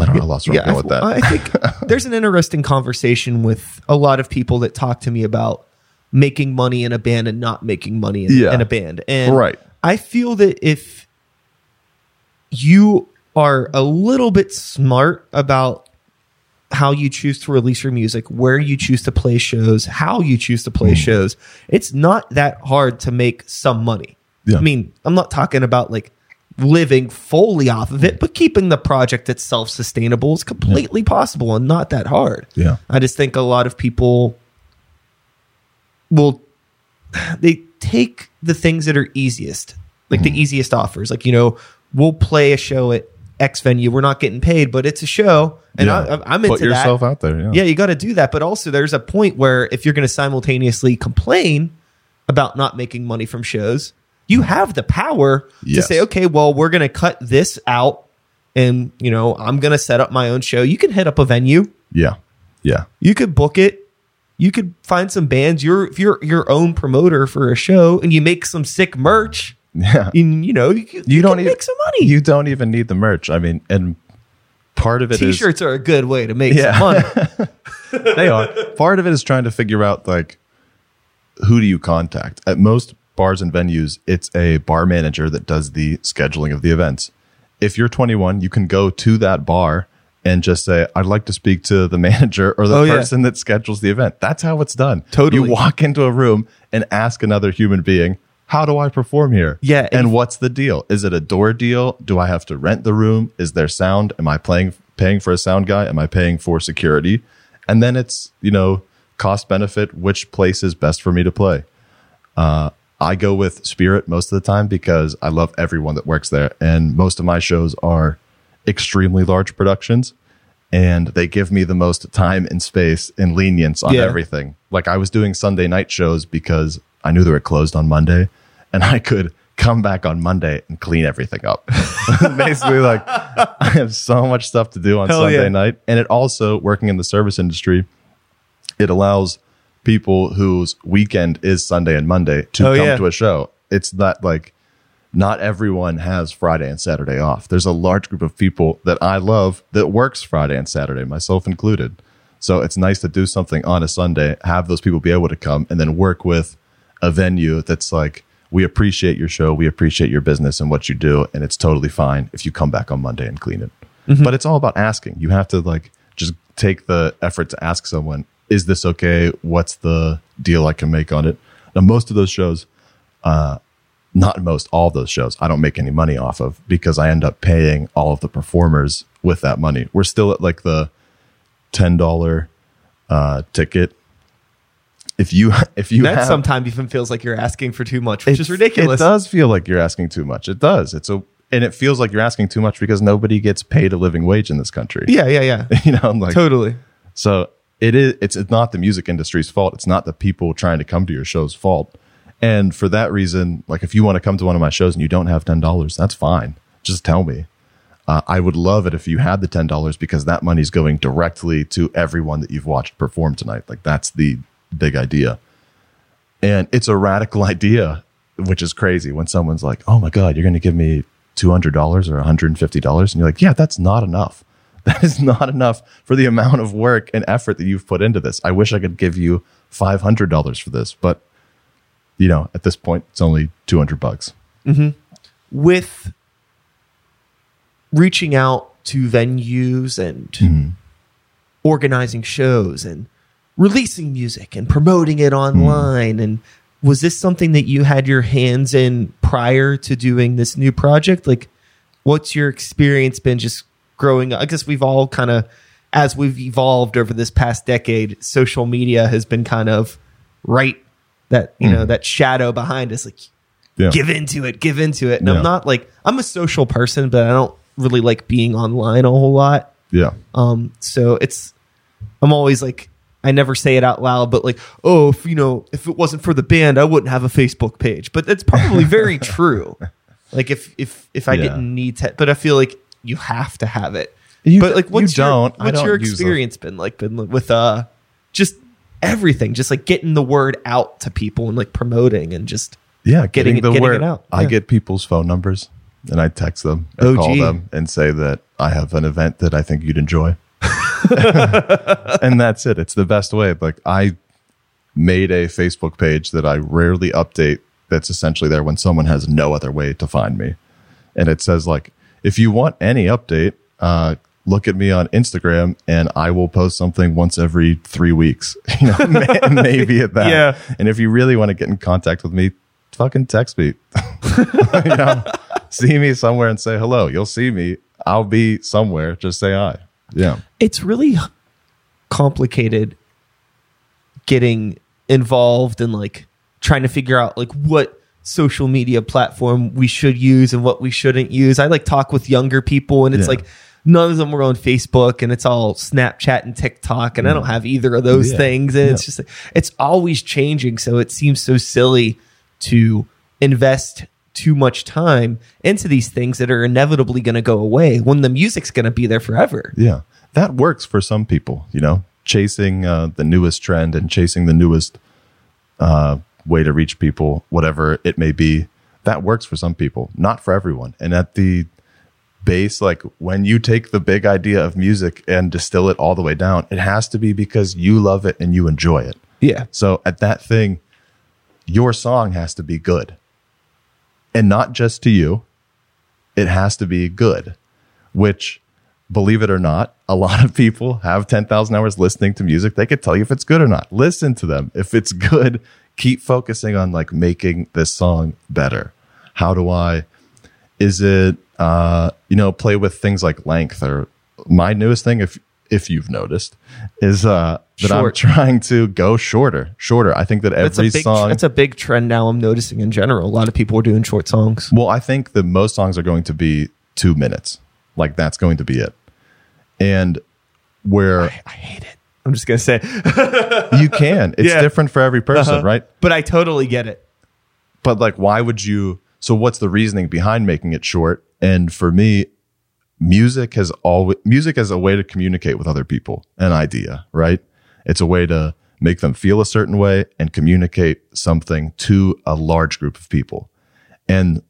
I don't know. I lost where I'm going with that. I think <laughs> there's an interesting conversation with a lot of people that talk to me about making money in a band and not making money in, Yeah. in a band. And Right. I feel that if you are a little bit smart about how you choose to release your music, where you choose to play shows, how you choose to play hmm. shows, it's not that hard to make some money. Yeah. I mean, I'm not talking about like living fully off of it, but keeping the project itself sustainable is completely possible and not that hard. Yeah. I just think a lot of people will they take the things that are easiest, like Mm-hmm. the easiest offers. Like, you know, we'll play a show at X venue. We're not getting paid, but it's a show. And Yeah. I, I'm into Put yourself that. out there. Yeah. Yeah, you got to do that. But also, there's a point where if you're going to simultaneously complain about not making money from shows, you have the power to say, okay, well, we're going to cut this out, and you know, I'm going to set up my own show. You can hit up a venue. Yeah. Yeah. You could book it. You could find some bands. You're if you're your own promoter for a show, and you make some sick merch. Yeah. <laughs> And you know, you, you you don't can even make some money. You don't even need the merch. I mean, and part of it is T-shirts are a good way to make Yeah. some money. <laughs> they are. Part of it is trying to figure out like who do you contact. At most bars and venues, it's a bar manager that does the scheduling of the events. If you're 21, you can go to that bar and just say, "I'd like to speak to the <laughs> manager or the Oh, yeah. person that schedules the event." That's how it's done. Totally. You walk into a room and ask another human being, "How do I perform here?" Yeah, And and- what's the deal? Is it a door deal? Do I have to rent the room? Is there sound? Am I playing paying for a sound guy? Am I paying for security? And then it's, you know, cost benefit, which place is best for me to play. Uh, I go with Spirit most of the time because I love everyone that works there. And most of my shows are extremely large productions and they give me the most time and space and lenience on Yeah. everything. Like I was doing Sunday night shows because I knew they were closed on Monday and I could come back on Monday and clean everything up. <laughs> Basically like I have so much stuff to do on Hell Sunday yeah. night and it also working in the service industry it allows people whose weekend is Sunday and Monday to Oh, come yeah. to a show. It's not like not everyone has Friday and Saturday off. There's a large group of people that I love that works Friday and Saturday, myself included. So it's nice to do something on a Sunday, have those people be able to come, and then work with a venue that's like, we appreciate your show, we appreciate your business and what you do, and it's totally fine if you come back on Monday and clean it. Mm-hmm. But it's all about asking. You have to like just take the effort to ask someone, is this okay? What's the deal I can make on it? Now, most of those shows, uh, not most, all of those shows, I don't make any money off of because I end up paying all of the performers with that money. We're still at like the ten dollar uh, ticket. If you <laughs> if you That have, sometimes even feels like you're asking for too much, which is ridiculous. It does feel like you're asking too much. It does. It's a and it feels like you're asking too much because nobody gets paid a living wage in this country. Yeah, yeah, yeah. <laughs> you know, I'm like totally. so it is. It's not the music industry's fault. It's not the people trying to come to your show's fault. And for that reason, like if you want to come to one of my shows and you don't have ten dollars, that's fine. Just tell me. Uh, I would love it if you had the ten dollars because that money's going directly to everyone that you've watched perform tonight. Like that's the big idea. And it's a radical <laughs> idea, which is crazy when someone's like, "Oh my god, you're going to give me two hundred dollars or one hundred and fifty dollars," and you're like, "Yeah, that's not enough. <laughs> That is not enough for the amount of work and effort that you've put into this. I wish I could give you five hundred dollars for this, but you know, at this point, it's only two hundred bucks. Mm-hmm. with reaching out to venues and mm-hmm. organizing shows and releasing music and promoting it mm-hmm. online and was this something that you had your hands in prior to doing this new project like what's your experience been just growing up i guess we've all kind of as we've evolved over this past decade social media has been kind of right that you know that shadow behind us like Yeah, give into it, give into it. And Yeah. I'm not like I'm a social person, but I don't really like being online a whole lot. yeah, Um, so it's I'm always like I never say it out loud, but like, oh, if you know, if it wasn't for the band, I wouldn't have a Facebook page. But it's probably very <laughs> true. Like if if if I Yeah. didn't need to, but I feel like you have to have it. You- but like, you what's your, don't. What's don't your the- experience been like? Been with uh, just everything, just like getting the word out to people and like promoting and just yeah. Getting it- getting it out. I get people's phone numbers and I text them, and OG. call them, and say that I have an event that I think you'd enjoy. <laughs> and that's it. It's the best way. Like I made a Facebook page that I rarely update. That's essentially there when someone has no other way to find me, and it says like, if you want any update, uh, look at me on Instagram, and I will post something once every three weeks. <laughs> You know, maybe at that. Yeah. And if you really want to get in contact with me, fucking text me. <laughs> you know, see me somewhere and say hello. You'll see me. I'll be somewhere. Just say hi. Yeah. it's really complicated getting involved and like trying to figure out like what social media platform we should use and what we shouldn't use. I like talk with younger people and it's Yeah. like none of them are on Facebook and it's all Snapchat and TikTok and I don't have either of those Yeah. things and it's just like, it's always changing so it seems so silly to invest too much time into these things that are inevitably going to go away when the music's going to be there forever. Yeah. That works for some people, you know, chasing uh, the newest trend and chasing the newest uh, way to reach people, whatever it may be. That works for some people, not for everyone. And at the base, like when you take the big idea of music and distill it all the way down, it has to be because you love it and you enjoy it. Yeah. So at that thing, your song has to be good. And not just to you, it has to be good, which, believe it or not, a lot of people have 10,000 hours listening to music. They could tell you if it's good or not. Listen to them. If it's <laughs> good, keep focusing on like making this song better. How do I, is it, uh, you know, play with things like length or my newest thing, if, if you've noticed, is uh, that I'm trying to go shorter, shorter. I think that That's a every big. song. That's a big trend now. I'm noticing in general. A lot of people are doing short songs. Well, I think that most songs are going to be two minutes. Like that's going to be it. And where I hate it. I'm just gonna say, you can, it's Yeah. different for every person, Uh-huh. right? but I totally get it. But like, why would you? So, what's the reasoning behind making it short? And for me, music has always music as a way to communicate with other people, an idea, right? It's a way to make them feel a certain way and communicate something to a large group of people. And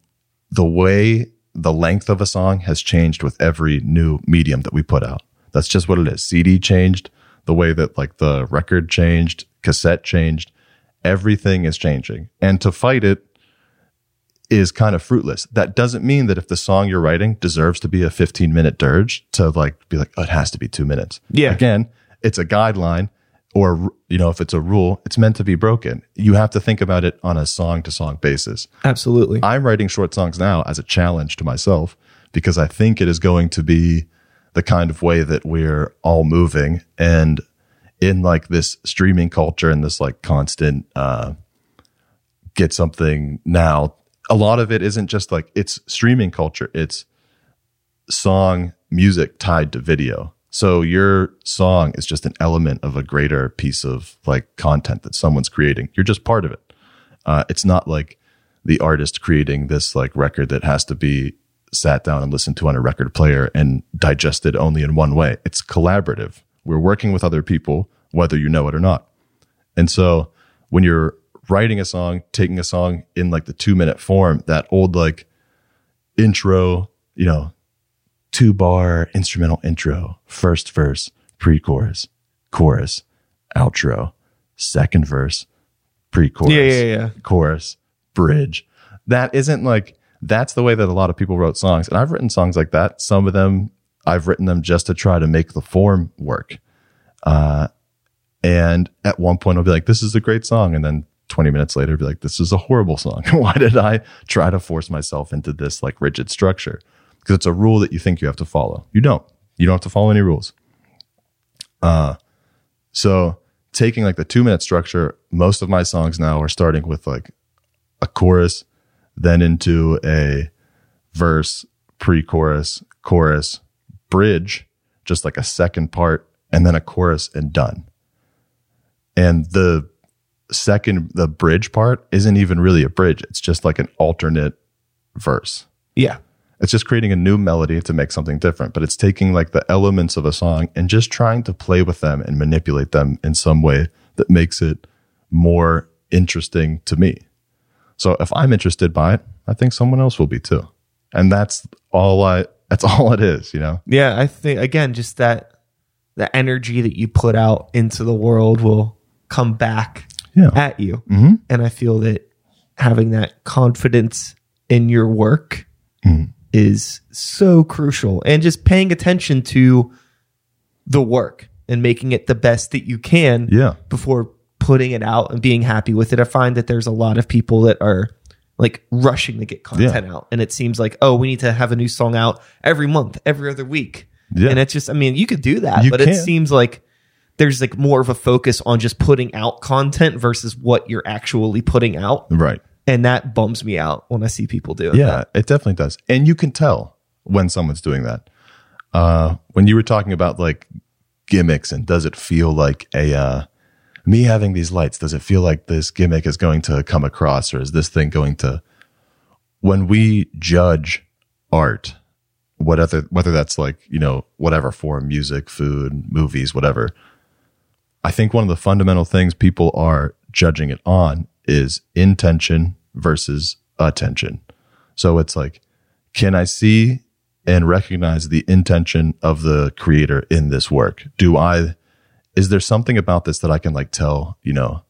the way the length of a song has changed with every new medium that we put out. That's just what it is. CD changed, the way that like the record changed, cassette changed, everything is changing. And to fight it is kind of fruitless. That doesn't mean that if the song you're writing deserves to be a 15 minute dirge to like be like, oh, it has to be two minutes. Yeah. Again, it's a guideline or, you know, if it's a rule, it's meant to be broken. You have to think about it on a song to song basis. Absolutely. I'm writing short songs now as a challenge to myself because I think it is going to be the kind of way that we're all moving. And in like this streaming culture and this like constant uh get something now a lot of it isn't just like it's streaming culture. It's song music tied to video. So your song is just an element of a greater piece of like content that someone's creating. You're just part of it. Uh, it's not like the artist creating this like record that has to be sat down and listened to on a record player and digested only in one way. It's collaborative. We're working with other people, whether you know it or not. And so when you're writing a song, taking a song in like the two minute form, that old like intro, you know, two bar instrumental intro, first verse, pre chorus, chorus, outro, second verse, pre chorus, Yeah, yeah, yeah. chorus, bridge. That isn't like that's the way that a lot of people wrote songs. And I've written songs like that. Some of them I've written them just to try to make the form work. Uh, and at one point I'll be like, this is a great song. And then 20 minutes later, I'll be like, this is a horrible song. <laughs> Why did I try to force myself into this like rigid structure? Because it's a rule that you think you have to follow. You don't. You don't have to follow any rules. Uh, so taking like the two minute structure, most of my songs now are starting with like a chorus, then into a verse, pre chorus, chorus, bridge, just like a second part, and then a chorus and done. And the second, the bridge part isn't even really a bridge. It's just like an alternate verse. Yeah. It's just creating a new melody to make something different, but it's taking like the elements of a song and just trying to play with them and manipulate them in some way that makes it more interesting to me. So if I'm interested by it, I think someone else will be too. And that's all I, that's <laughs> all it is, you know? Yeah, I think again, just that the energy that you put out into the world will come back Yeah. at you. Mm-hmm. And I feel that having that confidence in your work Mm-hmm. is so crucial. And just paying attention to the work and making it the best that you can Yeah. before putting it out and being happy with it. I find that there's a lot of people that are like rushing to get content out. And it seems like, oh, we need to have a new song out every month, every other week. Yeah. And it's just, I mean, you could do that, You but it seems like there's like more of a focus on just putting out content versus what you're actually putting out. Right. And that bums me out when I see people doing Yeah, that. it definitely does. And you can tell when someone's doing that. Uh, when you were talking about like gimmicks and does it feel like a, uh, me having these lights, does it feel like this gimmick is going to come across or is this thing going to, when we judge art, whatever, whether that's like, you know, whatever form, music, food, movies, whatever, I think one of the fundamental things people are judging it on is intention versus attention. So it's like, can I see and recognize the intention of the creator in this work? Do I, is there something about this that I can like tell, you know,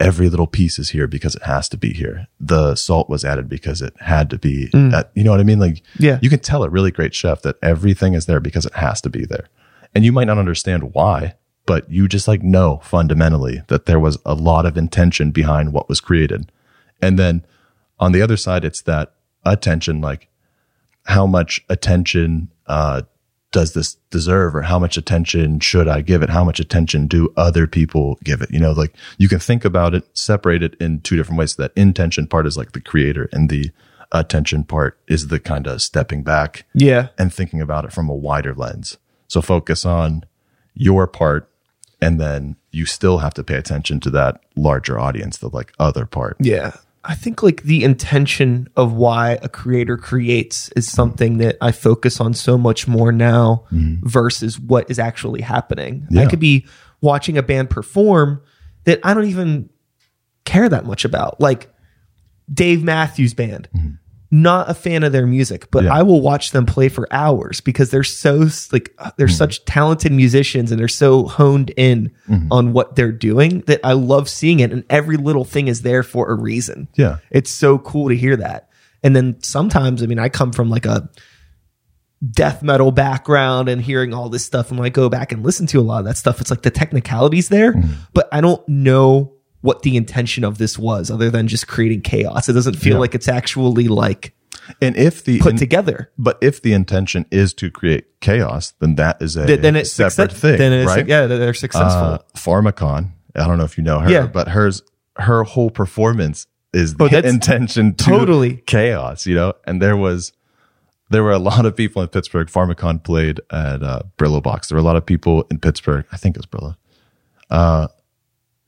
every little piece is here because it has to be here. The salt was added because it had to be, at, you know what I mean? Like, Yeah. you can tell a really great chef that everything is there because it has to be there. And you might not understand why, but you just like know fundamentally that there was a lot of intention behind what was created. And then on the other side, it's that attention, like how much attention, uh, does this deserve or how much attention should I give it? How much attention do other people give it? You know, like you can think about it, separate it in two different ways. That intention part is like the creator and the attention part is the kind of stepping back Yeah. and thinking about it from a wider lens. So focus on your part and then you still have to pay attention to that larger audience, the like other part. Yeah. I think like the intention of why a creator creates is something that I focus on so much more now mm-hmm. versus what is actually happening. I could be watching a band perform that I don't even care that much about. Like Dave Matthews Band. Mm-hmm. Not a fan of their music, but Yeah. I will watch them play for hours because they're so like they're Mm-hmm. such talented musicians and they're so honed in Mm-hmm. on what they're doing that I love seeing it and every little thing is there for a reason. Yeah. It's so cool to hear that. And then sometimes, I mean, I come from like a death metal background and hearing all this stuff and when I go back and listen to a lot of that stuff, it's like the technicalities there, Mm-hmm. but I don't know what the intention of this was other than just creating chaos. It doesn't feel Yeah. like it's actually like And if the put in- together. but if the intention is to create chaos, then that is a Th- then it's separate success- thing, Then it's right? yeah, they're successful. uh, Pharmakon. I don't know if you know her, Yeah. but hers her whole performance is Oh, the that's intention to totally. chaos, you know. And there was there were a lot of people in Pittsburgh. Pharmakon played at uh, Brillo Box. There were a lot of people in Pittsburgh. I think it was Brillo. Uh,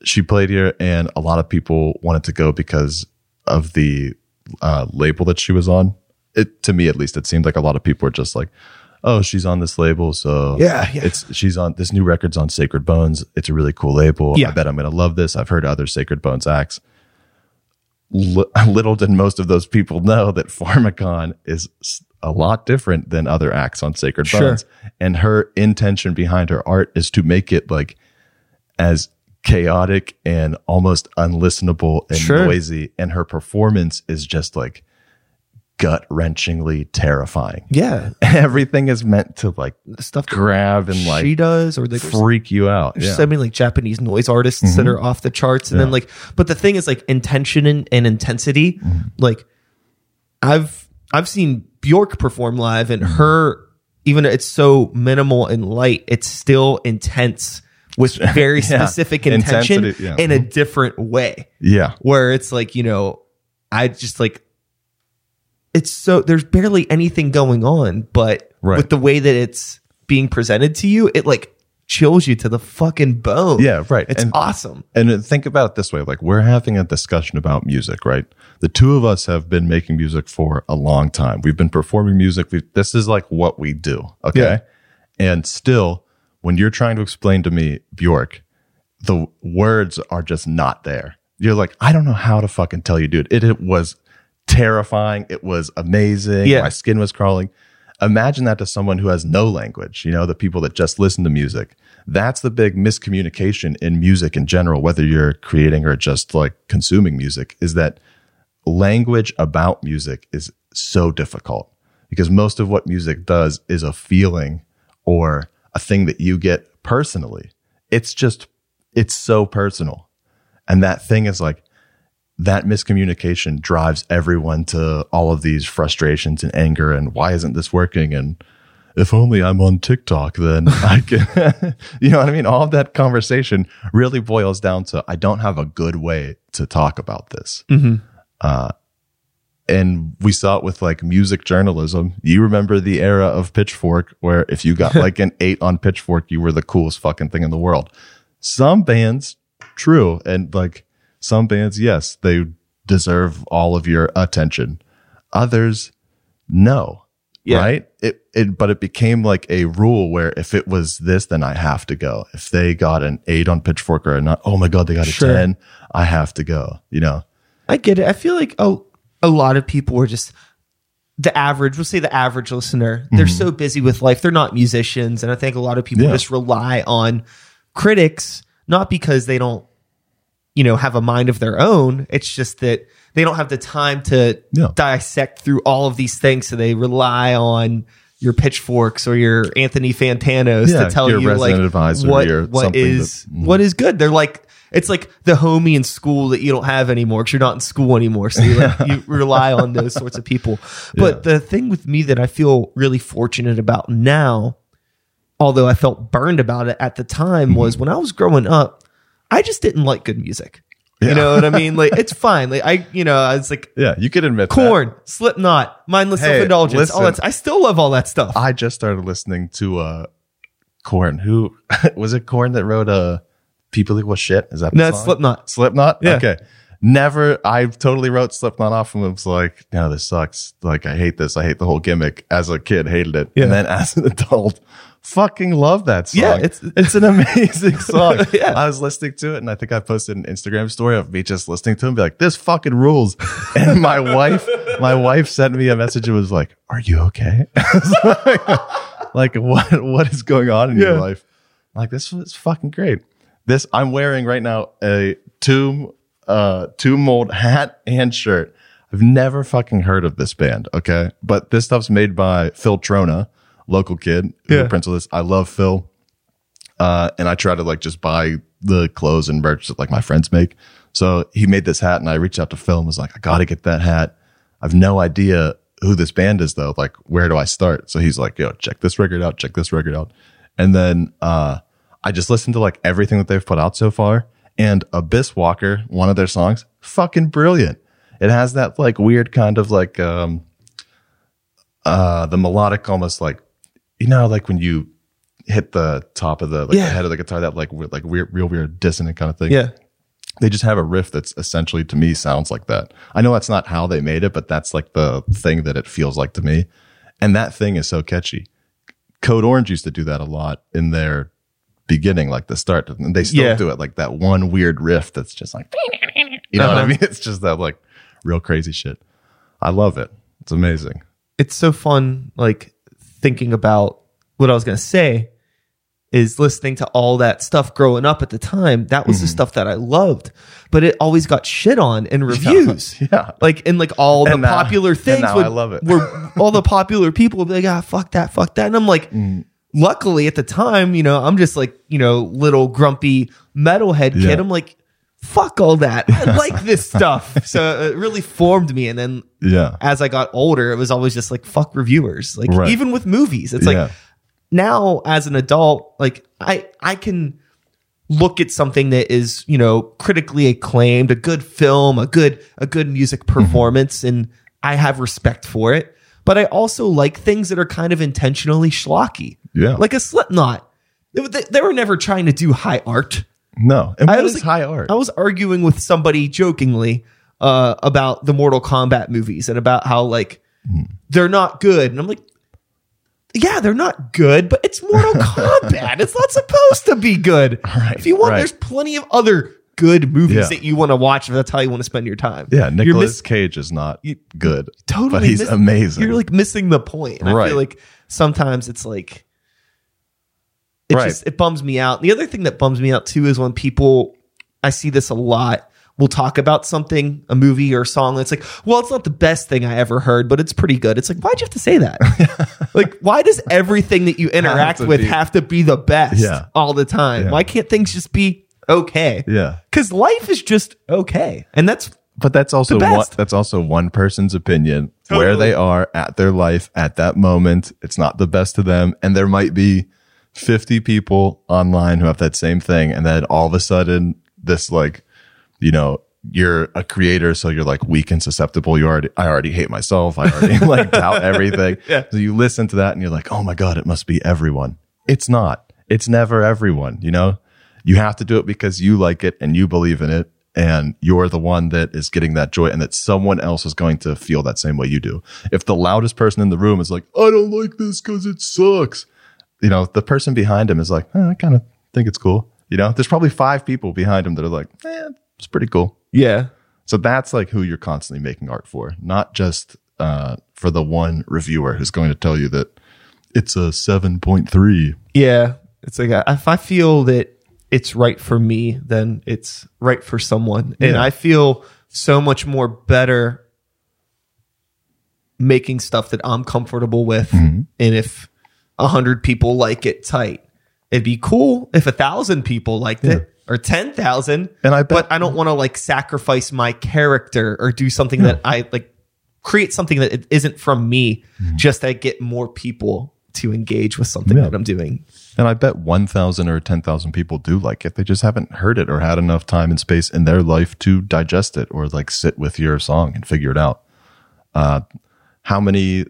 she played here, and a lot of people wanted to go because of the uh, label that she was on. It to me, at least, it seemed like a lot of people were just like, "Oh, she's on this label, so Yeah, yeah. it's she's on this new record's on Sacred Bones. It's a really cool label. Yeah. I bet I'm gonna love this. I've heard other Sacred Bones acts. L- <laughs> little did most of those people know that Pharmakon is a lot different than other acts on Sacred Sure. Bones, and her intention behind her art is to make it like as chaotic and almost unlistenable and Sure. noisy, and her performance is just like gut wrenchingly terrifying. yeah, <laughs> Everything is meant to like the stuff grab and like she does, or like there's freak you out. There's Yeah. so many like Japanese noise artists Mm-hmm. that are off the charts, and then like, but the thing is like intention and, and intensity. Mm-hmm. Like, I've I've seen Bjork perform live, and Mm-hmm. her even it's so minimal and light, it's still intense with <laughs> very Yeah. specific intention yeah. in a mm-hmm. different way. yeah. Where it's like you know, I just like. It's so there's barely anything going on, but Right. with the way that it's being presented to you, it like chills you to the fucking bone. Yeah, right. It's And- awesome. And uh, think about it this way like, we're having a discussion about music, right? The two of us have been making music for a long time. We've been performing music. we this is like what we do. Okay. Yeah. And still, when you're trying to explain to me Bjork, the words are just not there. You're like, I don't know how to fucking tell you, dude. It, it was terrifying. It was amazing. Yeah. My skin was crawling. Imagine that to someone who has no language, you know, the people that just listen to music. That's the big miscommunication in music in general, whether you're creating or just like consuming music, is that language about music is so difficult because most of what music does is a feeling or a thing that you get personally. It's just, it's so personal. And that thing is like, that miscommunication drives everyone to all of these frustrations and anger and why isn't this working? And if only I'm on TikTok, then <laughs> I can, <laughs> you know what I mean? All of that conversation really boils down to I don't have a good way to talk about this. Uh, and we saw it with like music journalism. You remember the era of Pitchfork where if you got <laughs> like an eight on Pitchfork, you were the coolest fucking thing in the world. Some bands, true. And like some bands, yes, they deserve all of your attention. Others, no. Yeah. Right? It, it, but it became like a rule where if it was this, then I have to go. If they got an eight on Pitchfork or not, oh my God, they got a Sure. 10, I have to go, you know? I get it. I feel like a, a lot of people are just the average, we'll say the average listener, they're so busy with life. They're not musicians. And I think a lot of people Yeah. just rely on critics, not because they don't, you know, have a mind of their own. It's just that they don't have the time to Yeah. dissect through all of these things. So they rely on your pitchforks or your Anthony Fantanos Yeah, to tell your you like what, what is that, mm-hmm. what is good. They're like it's like the homie in school that you don't have anymore because you're not in school anymore. So you, like, <laughs> you rely on those sorts of people. But the thing with me that I feel really fortunate about now, although I felt burned about it at the time, Mm-hmm. was when I was growing up, I just didn't like good music. You know what I mean? <laughs> Like it's fine. Like I, you know, I was like Yeah, you could admit that. Korn, Slipknot, mindless Hey, self indulgence. All that. I still love all that stuff. I just started listening to uh Korn. Who <laughs> was it? Korn that wrote uh "People Equal Shit." Is that the No, it's song? Slipknot. Slipknot. Yeah. Okay. Never. I totally wrote Slipknot off and was like, "No, this sucks. Like, I hate this. I hate the whole gimmick." As a kid, hated it, Yeah. and then <laughs> as an adult, fucking love that song. Yeah, it's- it's an amazing <laughs> song. Yeah. I was listening to it, and I think I posted an Instagram story of me just listening to it and be like, "This fucking rules." And my <laughs> wife my wife sent me a message and was like, "Are you okay?" like, what what is going on in your Yeah. life? Like this was fucking great. This I'm wearing right now a tomb uh tomb mold hat and shirt. I've never fucking heard of this band, okay? But this stuff's made by Phil Trona, local kid, who's Yeah. a Prince of this. I love Phil. Uh, and I try to like just buy the clothes and merch that like my friends make. So he made this hat and I reached out to Phil and was like, I gotta get that hat. I've no idea who this band is though. Like, where do I start? So he's like, yo, check this record out, check this record out. And then, uh, I just listened to like everything that they've put out so far and Abyss Walker, one of their songs, fucking brilliant. It has that like weird kind of like, um, uh, the melodic almost like, you know, like when you hit the top of the, like Yeah. the head of the guitar, that like, weird, like weird, real weird dissonant kind of thing Yeah. they just have a riff that's essentially to me sounds like that. I know that's not how they made it, but that's like the thing that it feels like to me. And that thing is so catchy. Code Orange used to do that a lot in their beginning, like the start, and they still Yeah. do it like that one weird riff that's just like, you know what I Uh-huh. mean? <laughs> It's just that like real crazy shit. I love it. It's amazing. it's so fun like thinking about what I was going to say is listening to all that stuff growing up at the time. That was the stuff that I loved, but it always got shit on in <laughs> reviews. <laughs> Yeah. Like in like all the now- popular and things now would- I love it. were all the popular people would be like, ah, fuck that, fuck that. And I'm like, Mm. Luckily at the time, you know, I'm just like, you know, little grumpy metalhead kid. Yeah. I'm like, fuck all that. I <laughs> like this stuff. So it really formed me. And then Yeah. as I got older, it was always just like fuck reviewers. Like Right. even with movies, it's Yeah. like now as an adult, like I I can look at something that is you know critically acclaimed, a good film, a good a good music Mm-hmm. performance, and I have respect for it. But I also like things that are kind of intentionally schlocky. Yeah. like a Slipknot. They, they, were never trying to do high art. No. And I was is like- high art? I was arguing with somebody jokingly uh, about the Mortal Kombat movies and about how like Hmm. they're not good, and I'm like, yeah, they're not good, but it's Mortal <laughs> Kombat. It's not supposed to be good. Right, if you want, right. there's plenty of other good movies Yeah. that you want to watch. If that's how you want to spend your time. yeah. You're Nicholas miss- Cage is not good, totally, but he's miss- amazing. You're like missing the point. And I Right. feel like sometimes it's like it Right. just it bums me out. The other thing that bums me out too is when people I see this a lot will talk about something, a movie or a song It's like, well, it's not the best thing I ever heard, but it's pretty good. It's like, why'd you have to say that? <laughs> like, why does everything that you interact to with be- have to be the best Yeah. all the time? Yeah. Why can't things just be okay? yeah. Because life is just okay. And that's But that's also The one, best. that's also one person's opinion where Totally. they are at their life at that moment. It's not the best to them. And there might be 50 people online who have that same thing. And then all of a sudden this like, you know, you're a creator. So you're like weak and susceptible. You already, I already hate myself. I already <laughs> like doubt <laughs> everything. Yeah. So you listen to that and you're like, Oh my God, it must be everyone. It's not. It's never everyone, you know? You have to do it because you like it and you believe in it and you're the one that is getting that joy and that someone else is going to feel that same way you do. If the loudest person in the room is like, I don't like this because it sucks, you know, the person behind him is like, eh, I kind of think it's cool. You know, there's probably five people behind him that are like, eh, it's pretty cool. yeah. So that's like who you're constantly making art for, not just uh, for the one reviewer who's going to tell you that it's a 7.3. Yeah. It's like, I- if I feel that it's right for me, then it's right for someone. And I feel so much more better making stuff that I'm comfortable with. Mm-hmm. And if a hundred people like it tight, it'd be cool if a thousand people liked it or 10,000. And I bet- but I don't want to like sacrifice my character or do something that I like create something that it isn't from me just to get more people to engage with something. Yeah. that I'm doing. And I bet 1,000 or 10,000 people do like it. They just haven't heard it or had enough time and space in their life to digest it or like sit with your song and figure it out. Uh, how many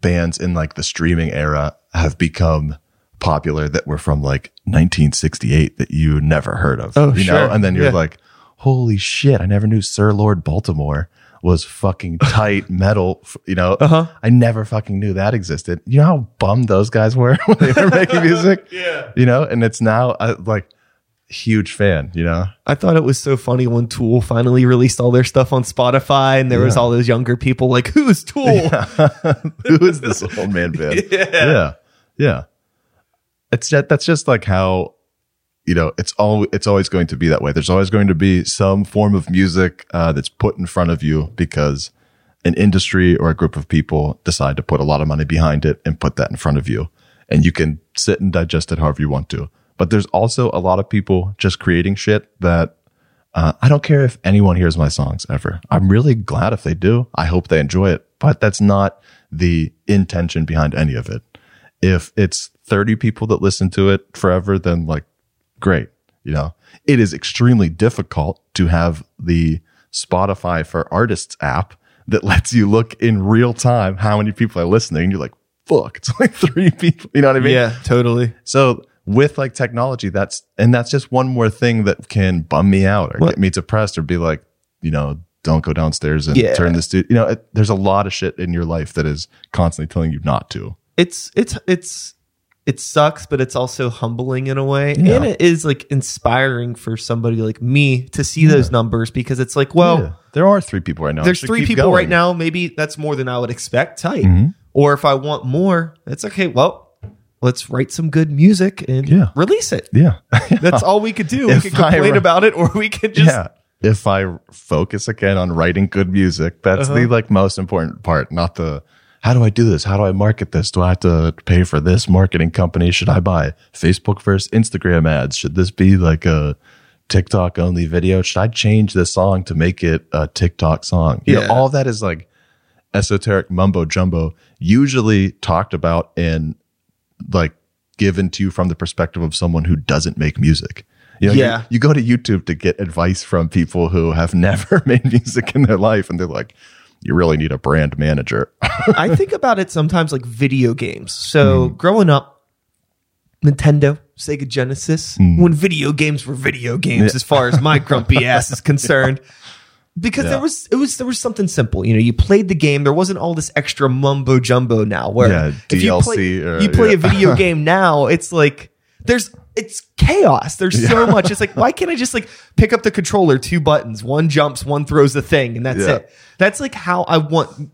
bands in like the streaming era have become popular that were from like 1968 that you never heard of? Oh, you sure. know? And then you're Yeah. like, holy shit, I never knew Sir Lord Baltimore was fucking <laughs> tight metal. You know, Uh-huh. I never fucking knew that existed. You know how bummed those guys were <laughs> when they were making music? <laughs> Yeah. You know, and it's now uh, like huge fan, you know? I thought it was so funny when Tool finally released all their stuff on Spotify, and there was all those younger people like, "Who's Tool?" Who is this old man band? Yeah. yeah. Yeah. It's just, that's just like how, you know, it's all, it's always going to be that way. There's always going to be some form of music, uh, that's put in front of you because an industry or a group of people decide to put a lot of money behind it and put that in front of you. And you can sit and digest it however you want to. But there's also a lot of people just creating shit that uh, I don't care if anyone hears my songs ever. I'm really glad if they do. I hope they enjoy it, but that's not the intention behind any of it. If it's 30 people that listen to it forever, then like, great. You know, it is extremely difficult to have the Spotify for artists app that lets you look in real time how many people are listening. And you're like, fuck, it's only <laughs> three people. You know what I mean? yeah, totally. So with like technology, that's and that's just one more thing that can bum me out or What- get me depressed or be like, you know, don't go downstairs and Yeah. turn this to you know, it, there's a lot of shit in your life that is constantly telling you not to. It's it's it's it sucks, but it's also humbling in a way, Yeah. and it is like inspiring for somebody like me to see those numbers because it's like, well, Yeah. there are three people right now. there's three people going. right now. Maybe that's more than I would expect. Tight. Mm-hmm. Or if I want more, it's okay. Well, let's write some good music and Yeah. release it. Yeah. <laughs> That's all we could do. We could complain about it, or we could just yeah. If I focus again on writing good music, that's Uh-huh. the like most important part, not the how do I do this? How do I market this? Do I have to pay for this marketing company? Should I buy Facebook versus Instagram ads? Should this be like a TikTok only video? Should I change this song to make it a TikTok song? You know, Yeah. all that is like esoteric mumbo jumbo, usually talked about and like given to you from the perspective of someone who doesn't make music. You know, you- Yeah. you, go to YouTube to get advice from people who have <laughs> never made music in their life, and they're like, "You really need a brand manager." <laughs> I think about it sometimes like video games. So Hmm. growing up, Nintendo, Sega Genesis, Hmm. when video games were video games, as far as my grumpy <laughs> ass is concerned. Because Yeah. there was it was there was something simple, you know. You played the game. There wasn't all this extra mumbo jumbo now. Where Yeah, if you play, or- you play yeah. a video <laughs> game now, it's like there's it's chaos. There's so much. It's like why can't I just like pick up the controller, two buttons, one jumps, one throws the thing, and that's Yeah. it. That's like how I want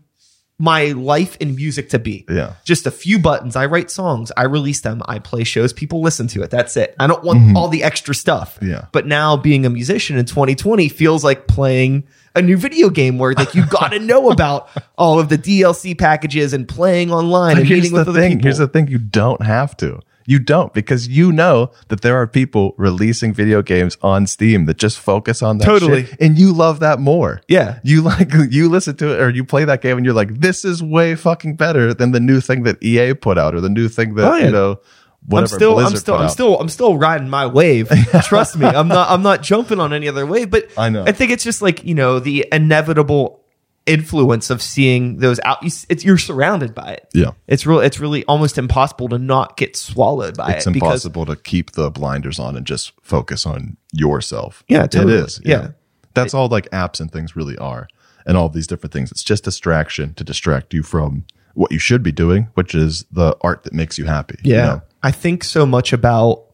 my life in music to be. Yeah. Just a few buttons. I write songs, I release them, I play shows, people listen to it. That's it. I don't want all the extra stuff. Mm-hmm. Yeah. But now being a musician in 2020 feels like playing a new video game where like you got to <laughs> know about all of the DLC packages and playing online and meeting the with other thing. people. Here's the thing: you don't have to. You don't because you know that there are people releasing video games on Steam that just focus on that Totally. shit, and you love that more. Yeah. you like <laughs> you listen to it or you play that game and you're like, this is way fucking better than the new thing that EA put out or the new thing that Oh, yeah. you know whatever I'm still, Blizzard I'm still, I'm still, I'm still riding my wave. <laughs> Trust me, I'm not, I'm not jumping on any other wave. But I know. I think it's just like you know the inevitable influence of seeing those out. you, it's you're surrounded by it. Yeah. it's real. It's really almost impossible to not get swallowed by It's it. It's impossible to keep the blinders on and just focus on yourself. Yeah, totally. it is. Yeah. That's all like apps and things really are. And all these different things. It's just distraction to distract you from what you should be doing, which is the art that makes you happy. you Yeah. know? I think so much about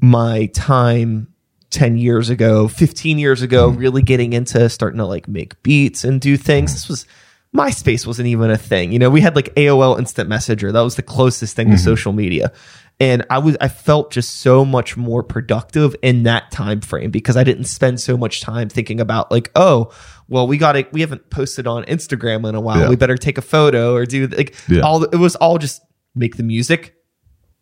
my time 10 years ago, 15 years ago, Mm-hmm. really getting into starting to like make beats and do things. This was MySpace wasn't even a thing. You know, we had like AOL Instant Messenger. That was the closest thing to Mm-hmm. social media. And I was I felt just so much more productive in that time frame because I didn't spend so much time thinking about like, oh, well, we got to we haven't posted on Instagram in a while. Yeah. We better take a photo or do like Yeah. all it was all just make the music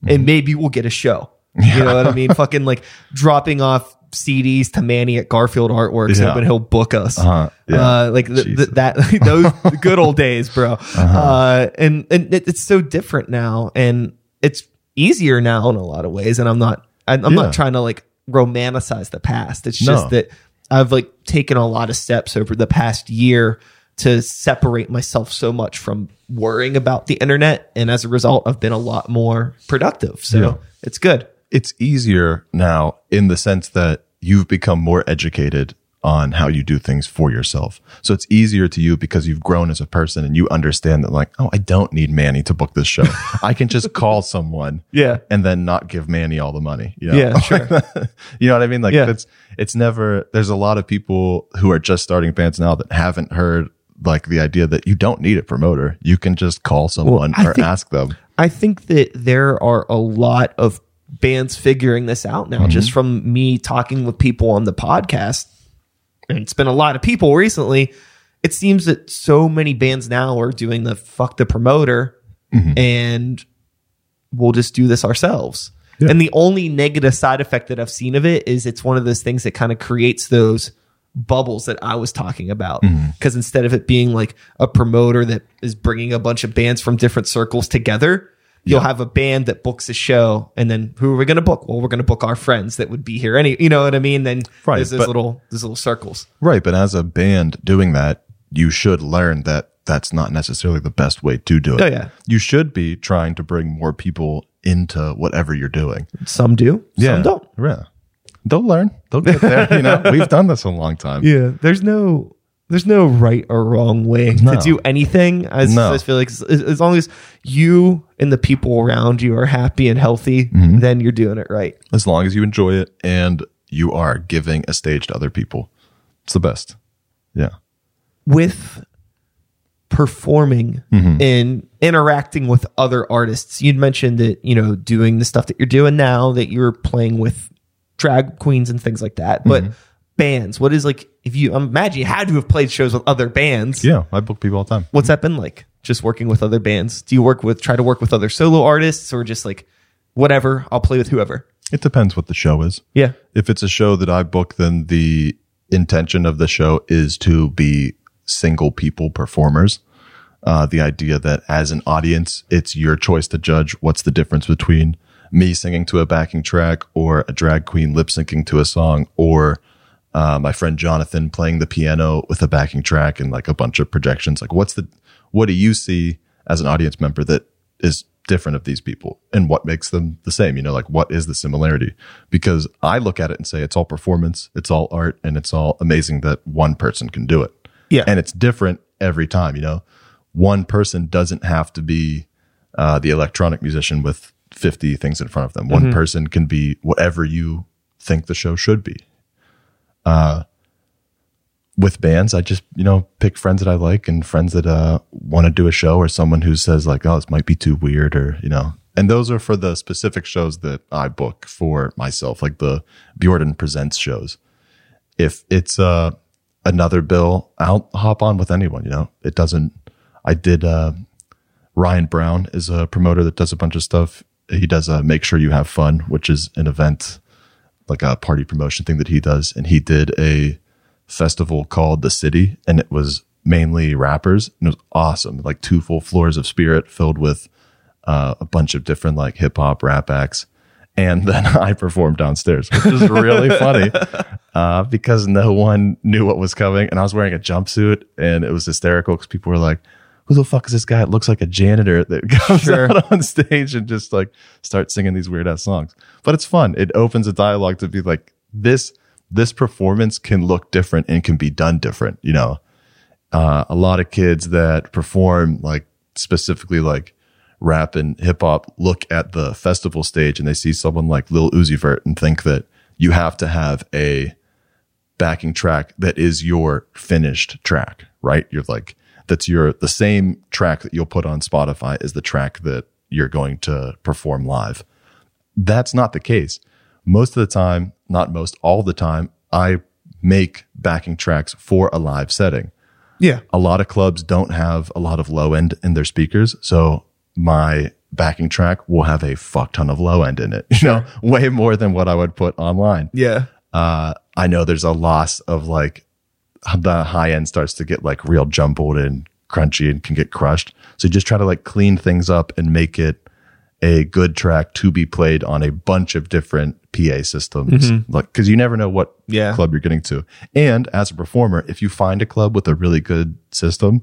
Mm-hmm. and maybe we'll get a show. You know what I mean? <laughs> Fucking like dropping off CDs to Manny at Garfield Artworks, Yeah. hoping he'll book us. Uh-huh. Yeah. Uh, like th- th- that, <laughs> those <laughs> good old days, bro. uh and and it, it's so different now, and it's easier now in a lot of ways. And I'm not, I'm, I'm Yeah. not trying to like romanticize the past. It's No. just that I've like taken a lot of steps over the past year to separate myself so much from worrying about the internet. And as a result, I've been a lot more productive. So it's good. It's easier now in the sense that you've become more educated on how you do things for yourself. So it's easier to you because you've grown as a person and you understand that like, oh, I don't need Manny to book this show. <laughs> I can just call someone Yeah. and then not give Manny all the money. You know? Yeah, sure. <laughs> you know what I mean? Like Yeah. it's it's never there's a lot of people who are just starting bands now that haven't heard like the idea that you don't need a promoter. You can just call someone I or think- ask them. I think that there are a lot of bands figuring this out now, just mm-hmm. from me talking with people on the podcast. And it's been a lot of people recently. It seems that so many bands now are doing the fuck the promoter mm-hmm. and we'll just do this ourselves. Yeah. And the only negative side effect that I've seen of it is it's one of those things that kind of creates those bubbles that I was talking about. Mm-hmm. Because instead of it being like a promoter that is bringing a bunch of bands from different circles together, you'll have a band that books a show, and then who are we going to book? Well, we're going to book our friends that would be here. Any, you know what I mean? Then Right, there's those but- little those little circles. Right, but as a band doing that, you should learn that that's not necessarily the best way to do it. Oh, yeah. You should be trying to bring more people into whatever you're doing. Some do, some don't. Yeah. They'll learn. They'll get there. You know, <laughs> we've done this a long time. Yeah, there's no there's no right or wrong way No. to do anything. I No. I feel like as, as long as you and the people around you are happy and healthy, Mm-hmm. then you're doing it right. As long as you enjoy it and you are giving a stage to other people. It's the best. Yeah. With performing Mm-hmm. and interacting with other artists, you'd mentioned that you know doing the stuff that you're doing now, that you're playing with drag queens and things like that. But Mm-hmm. Bands, what is like if you imagine you had to have played shows with other bands? Yeah. I book people all the time. What's that been like? Just working with other bands? Do you work with try to work with other solo artists or just like whatever? I'll play with whoever. It depends what the show is. Yeah. If it's a show that I book, then the intention of the show is to be single people performers. Uh, the idea that as an audience, it's your choice to judge what's the difference between me singing to a backing track or a drag queen lip syncing to a song or uh, my friend Jonathan playing the piano with a backing track and like a bunch of projections. Like, what's the, what do you see as an audience member that is different of these people and what makes them the same? You know, like what is the similarity? Because I look at it and say it's all performance, it's all art, and it's all amazing that one person can do it. Yeah. And it's different every time, you know, one person doesn't have to be uh, the electronic musician with 50 things in front of them. One person can be whatever you think the show should be with bands, I just, you know, pick friends that I like and friends that uh, want to do a show or someone who says like, oh, this might be too weird or, you know, and those are for the specific shows that I book for myself, like the Bjordan Presents shows. If it's uh, another bill, I'll hop on with anyone, you know, it doesn't, I did, uh, Ryan Brown is a promoter that does a bunch of stuff. He does a Make Sure You Have Fun, which is an event, like a party promotion thing that he does. And he did a festival called The City, and it was mainly rappers. And it was awesome. Like two full floors of spirit filled with uh, a bunch of different like hip hop rap acts. And <laughs> then I performed downstairs, which is really <laughs> funny uh, because no one knew what was coming. And I was wearing a jumpsuit, and it was hysterical because people were like, who the fuck is this guy? It looks like a janitor that <laughs> comes Sure. out on stage and just like starts singing these weird ass songs. But it's fun. It opens a dialogue to be like this. This performance can look different and can be done different. You know, uh, a lot of kids that perform like specifically like rap and hip hop look at the festival stage and they see someone like Lil Uzi Vert and think that you have to have a backing track that is your finished track, right? You're like, that's your, the same track that you'll put on Spotify is the track that you're going to perform live. That's not the case. Most of the time, not most, all the time, I make backing tracks for a live setting Yeah. a lot of clubs don't have a lot of low end in their speakers. So my backing track will have a fuck ton of low end in it, <laughs> you know, way more than what I would put online. Yeah. Uh, I know there's a loss of like the high end starts to get like real jumbled and crunchy and can get crushed. So you just try to like clean things up and make it a good track to be played on a bunch of different PA systems. Mm-hmm. Like, cause you never know what Yeah. club you're getting to. And as a performer, if you find a club with a really good system,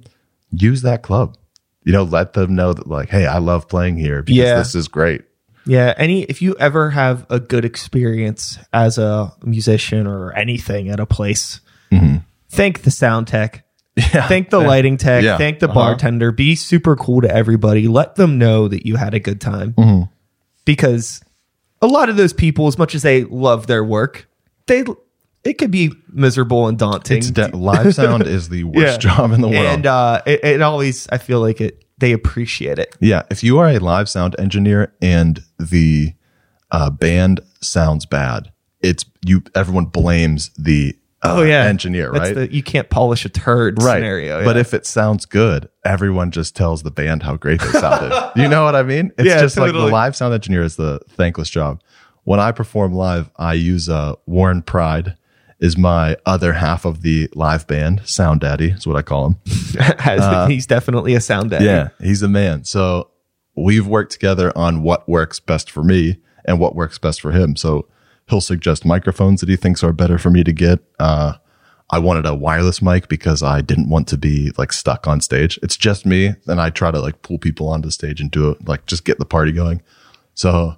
use that club. You know, let them know that like, hey, I love playing here because Yeah. this is great. Yeah. Any, if you ever have a good experience as a musician or anything at a place, mm-hmm. Thank the sound tech. <laughs> Yeah. Thank the lighting tech. Yeah. Thank the Uh-huh. bartender. Be super cool to everybody. Let them know that you had a good time. Mm-hmm. Because a lot of those people, as much as they love their work, they it could be miserable and daunting. It's de- live <laughs> sound is the worst Yeah. job in the world. and uh, it, it always I feel like it they appreciate it. Yeah, if you are a live sound engineer and the uh, band sounds bad, it's you. Everyone blames the uh, Oh yeah, engineer, That's right? The, you can't polish a turd right. scenario. But if it sounds good, everyone just tells the band how great they sounded. <laughs> you know what I mean? It's Yeah, just like the live sound engineer is the thankless job. When I perform live, I use uh, Warren Pride is my other half of the live band. Sound Daddy is what I call him. <laughs> Has- he's definitely a sound daddy. uh, Yeah, he's a man. So we've worked together on what works best for me and what works best for him. So he'll suggest microphones that he thinks are better for me to get. Uh, I wanted a wireless mic because I didn't want to be like stuck on stage. It's just me, and I try to like pull people onto stage and do it, like just get the party going. So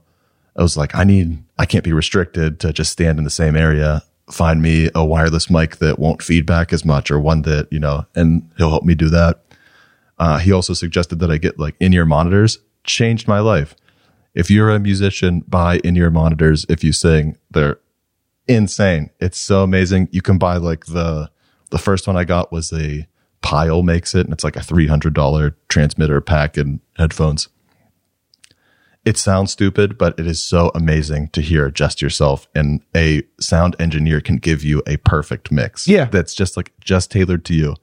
I was like, I need, I can't be restricted to just stand in the same area. Find me a wireless mic that won't feedback as much or one that, you know, and he'll help me do that. Uh, he also suggested that I get like in ear monitors, changed my life. If you're a musician, buy in ear monitors. If you sing, they're insane. It's so amazing. You can buy like the, the first one I got was a Pyle makes it and it's like a $300 transmitter pack and headphones it sounds stupid, but it is so amazing to hear just yourself. And a sound engineer can give you a perfect mix. Yeah. That's just like just tailored to you.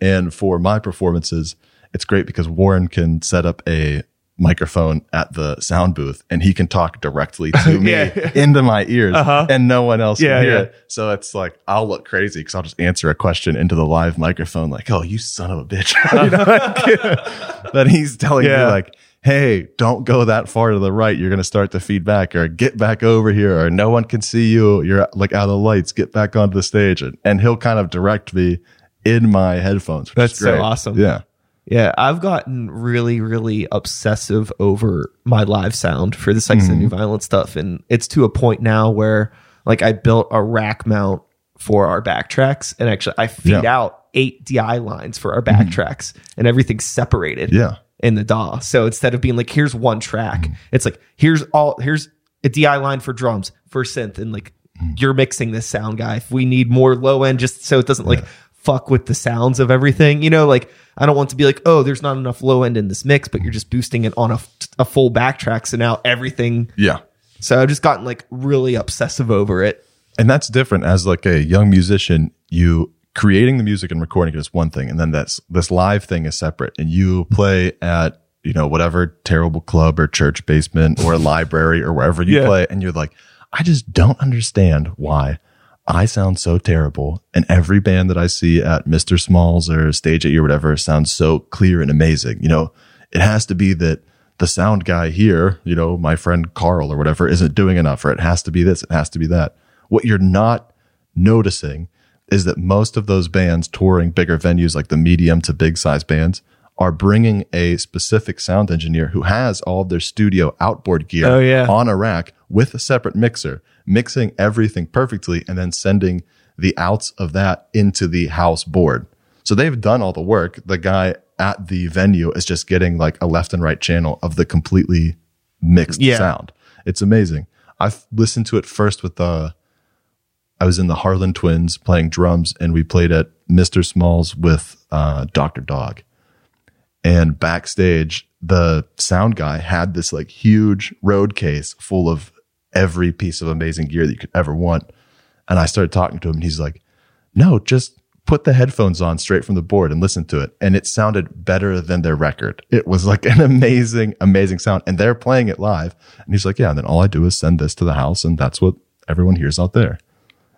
And for my performances, it's great because Warren can set up a microphone at the sound booth and he can talk directly to <laughs> me Yeah. into my ears uh-huh. and no one else Yeah, can hear yeah. it. So it's like, I'll look crazy because I'll just answer a question into the live microphone, like, oh, you son of a bitch. <laughs> you know, like, <laughs> that he's telling me, like, hey, don't go that far to the right. You're going to start to feedback or get back over here or no one can see you. You're like out of the lights. Get back onto the stage. And, and he'll kind of direct me in my headphones. Which That's is so awesome. Yeah. Yeah, I've gotten really, really obsessive over my live sound for the Sex and mm-hmm. New Violence stuff. And it's to a point now where like I built a rack mount for our backtracks and actually I feed Yeah. out eight DI lines for our mm-hmm. backtracks and everything's separated Yeah. in the DAW. So instead of being like, here's one track, mm-hmm. it's like, here's all, here's a DI line for drums, for synth, and like, you're mixing this sound guy. If we need more low end, just so it doesn't like fuck with the sounds of everything, you know, like, I don't want to be like, oh, there's not enough low end in this mix, but you're just boosting it on a, a full backtrack. So now everything, Yeah. so I've just gotten like really obsessive over it. And that's different as like a young musician, you creating the music and recording it is one thing. And then that's this live thing is separate and you play at, you know, whatever terrible club or church basement or a <laughs> library or wherever you Yeah. play. And you're like, I just don't understand why I sound so terrible. And every band that I see at Mr. Smalls or Stage AE or whatever sounds so clear and amazing. You know, it has to be that the sound guy here, you know, my friend Carl or whatever, isn't doing enough, or it has to be this, it has to be that. What you're not noticing is that most of those bands touring bigger venues like the medium to big size bands are bringing a specific sound engineer who has all of their studio outboard gear Oh, yeah. on a rack with a separate mixer, mixing everything perfectly and then sending the outs of that into the house board. So they've done all the work. The guy at the venue is just getting like a left and right channel of the completely mixed Yeah. sound. It's amazing. I've listened to it first with the I was in the Harlan Twins playing drums, and we played at Mr. Smalls with uh, Dr. Dog. And backstage, the sound guy had this like huge road case full of every piece of amazing gear that you could ever want. And I started talking to him, and he's like, "No, just put the headphones on straight from the board and listen to it." And it sounded better than their record. It was like an <laughs> amazing, amazing sound. And they're playing it live. And he's like, "Yeah." And then all I do is send this to the house, and that's what everyone hears out there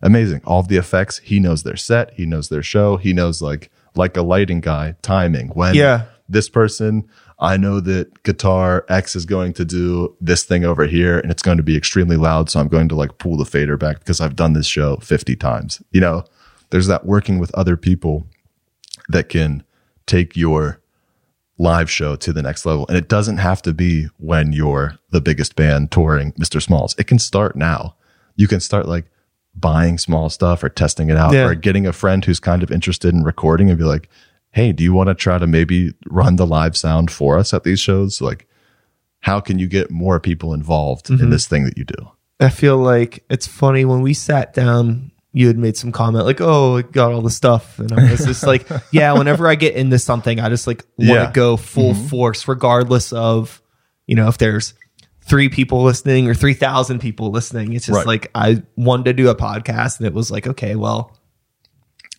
amazing. All of the effects, he knows their set, he knows their show, he knows like like a lighting guy, timing. When Yeah. this person, I know that guitar X is going to do this thing over here and it's going to be extremely loud, so I'm going to like pull the fader back because I've done this show 50 times. You know, there's that working with other people that can take your live show to the next level. And it doesn't have to be when you're the biggest band touring Mr. Smalls. It can start now. You can start like buying small stuff or testing it out Yeah. or getting a friend who's kind of interested in recording and be like, Hey, do you want to try to maybe run the live sound for us at these shows? Like, how can you get more people involved Mm-hmm. in this thing that you do? I feel like it's funny when we sat down. You had made some comment like, "Oh, I got all the stuff," and I was just like, <laughs> "Yeah." Whenever I get into something, I just like want to Yeah. go full force, regardless of you know if there's three people listening or three thousand people listening. It's just Right. like I wanted to do a podcast, and it was like, okay, well,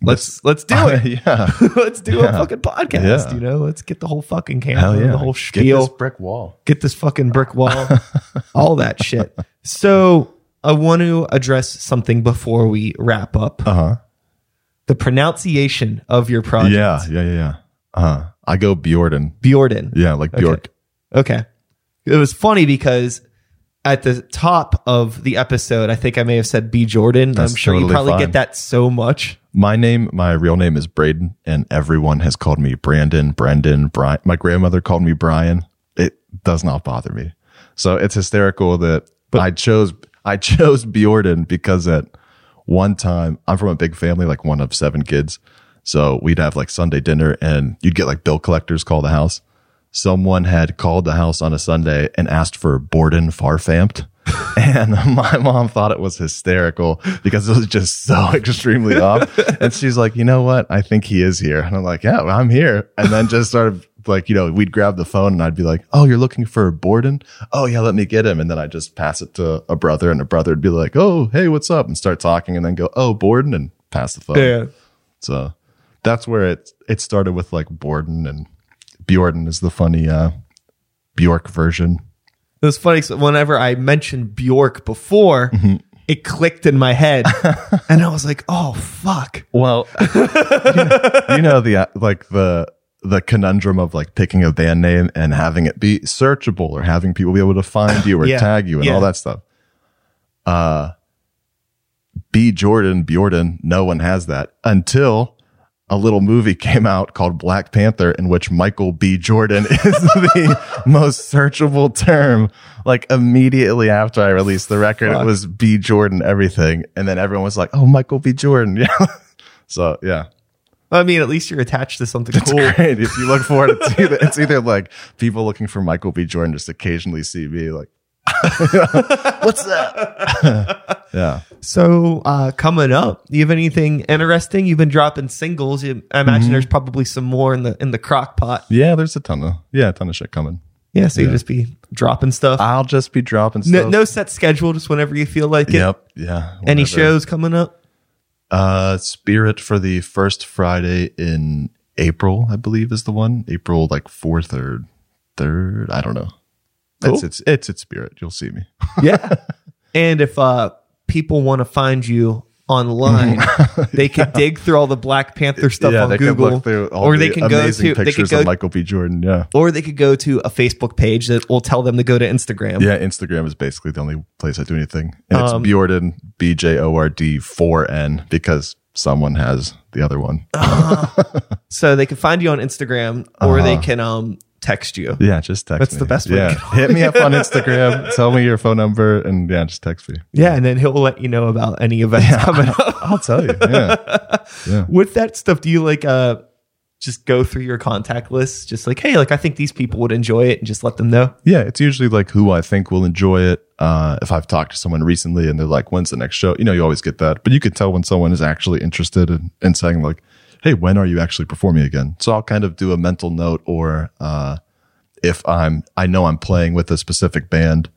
let's let's do it. <laughs> yeah. <laughs> let's do a fucking podcast. Yeah. You know, let's get the whole fucking camera, yeah. the whole Get spiel this brick wall. get this fucking brick wall, <laughs> all that shit. So I want to address something before we wrap up. Uh huh. The pronunciation of your project. Yeah. Yeah. Yeah. Yeah. Uh huh. I go Bjordan. Bjordan. Yeah. Like Bjork. Okay. It was funny because at the top of the episode, I think I may have said B Jordan. That's I'm sure you probably fine. get that so much. My name, my real name is Braden, and everyone has called me Brandon, Brendan, Brian. My grandmother called me Brian. It does not bother me. So it's hysterical that but, I chose I chose Bjordan because at one time I'm from a big family, like one of seven kids. So we'd have like Sunday dinner, and you'd get like bill collectors call the house. Someone had called the house on a Sunday and asked for Borden Farfampt. <laughs> And my mom thought it was hysterical because it was just so <laughs> extremely off. And she's like, you know what? I think he is here. And I'm like, yeah, well, I'm here. And then just started like, you know, we'd grab the phone and I'd be like, oh, you're looking for Borden? Oh, yeah, let me get him. And then I'd just pass it to a brother and a brother would be like, oh, hey, what's up? And start talking and then go, oh, Borden and pass the phone. So that's where it, it started with like Borden and Bjordan is the funny, uh, Bjork version. It was funny. 'cause whenever I mentioned Bjork before, Mm-hmm. it clicked in my head. <laughs> and I was like, oh, fuck. Well, <laughs> you know, you know the uh, like the the conundrum of like picking a band name and having it be searchable or having people be able to find you or <laughs> Yeah. tag you and Yeah. all that stuff. Uh, B Jordan Bjordan, no one has that until a little movie came out called Black Panther in which Michael B Jordan <laughs> is the most searchable term. Like immediately after I released the record, Fuck. it was B Jordan everything. And then everyone was like, Oh, Michael B Jordan. <laughs> Yeah. so yeah. I mean, at least you're attached to something It's cool. great. If you look for it, it's either, <laughs> it's either like people looking for Michael B. Jordan just occasionally see me like, what's that? Yeah. So, uh, coming up, do you have anything interesting? You've been dropping singles. You, I imagine Mm-hmm. there's probably some more in the in the crock pot. Yeah. There's a ton of, yeah, a ton of shit coming. Yeah, so you just be dropping stuff. I'll just be dropping no, stuff. no set schedule, just whenever you feel like it. Yep. Yeah. Any shows coming up? Uh, Spirit for the first Friday in April, I believe is the one. April like fourth or third. I don't know. Cool. It's, it's, it's, it's Spirit. You'll see me. Yeah. <laughs> and if uh, people want to find you online, <laughs> <laughs> they could dig through all the Black Panther stuff on they Google, can look all or the they can go to they could go Michael B. Jordan. Yeah. or they could go to a Facebook page that will tell them to go to Instagram. Yeah, Instagram is basically the only place I do anything. And it's Um, Bjordan, B J O R D 4 N, because someone has the other one. <laughs> So they can find you on Instagram, or they Uh-huh. can um text you. yeah, just text That's me. the best way Yeah. Hit me up on <laughs> Instagram, tell me your phone number, and yeah, just text me. Yeah, and then he'll let you know about any events coming up. <laughs> I'll tell you. <laughs> Yeah. With that stuff, do you like uh just go through your contact list, just like, hey, like I think these people would enjoy it, and just let them know. Yeah, it's usually like who I think will enjoy it. Uh, if I've talked to someone recently and they're like, when's the next show? You know, you always get that. But you can tell when someone is actually interested in, in saying, like, hey, when are you actually performing again? So I'll kind of do a mental note or uh, if I'm, I know I'm playing with a specific band.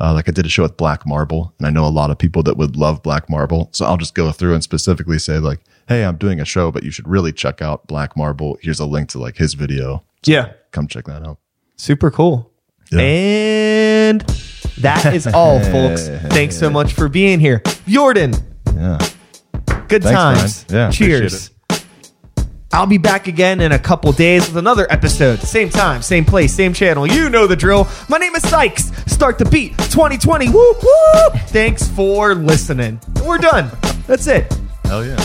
Uh, like I did a show with Black Marble, and I know a lot of people that would love Black Marble. So I'll just go through and specifically say, like, hey, I'm doing a show, but you should really check out Black Marble. Here's a link to like his video. Yeah, Come check that out. super cool. Yeah. And that is <laughs> all, folks. Thanks so much for being here, Jordan. Yeah. Good Thanks, times. Brian. Yeah, Cheers. I'll be back again in a couple days with another episode. Same time, same place, same channel. You know the drill. My name is Sykes. Start the beat 2020. Woo woo. Thanks for listening. We're done. That's it. Hell yeah.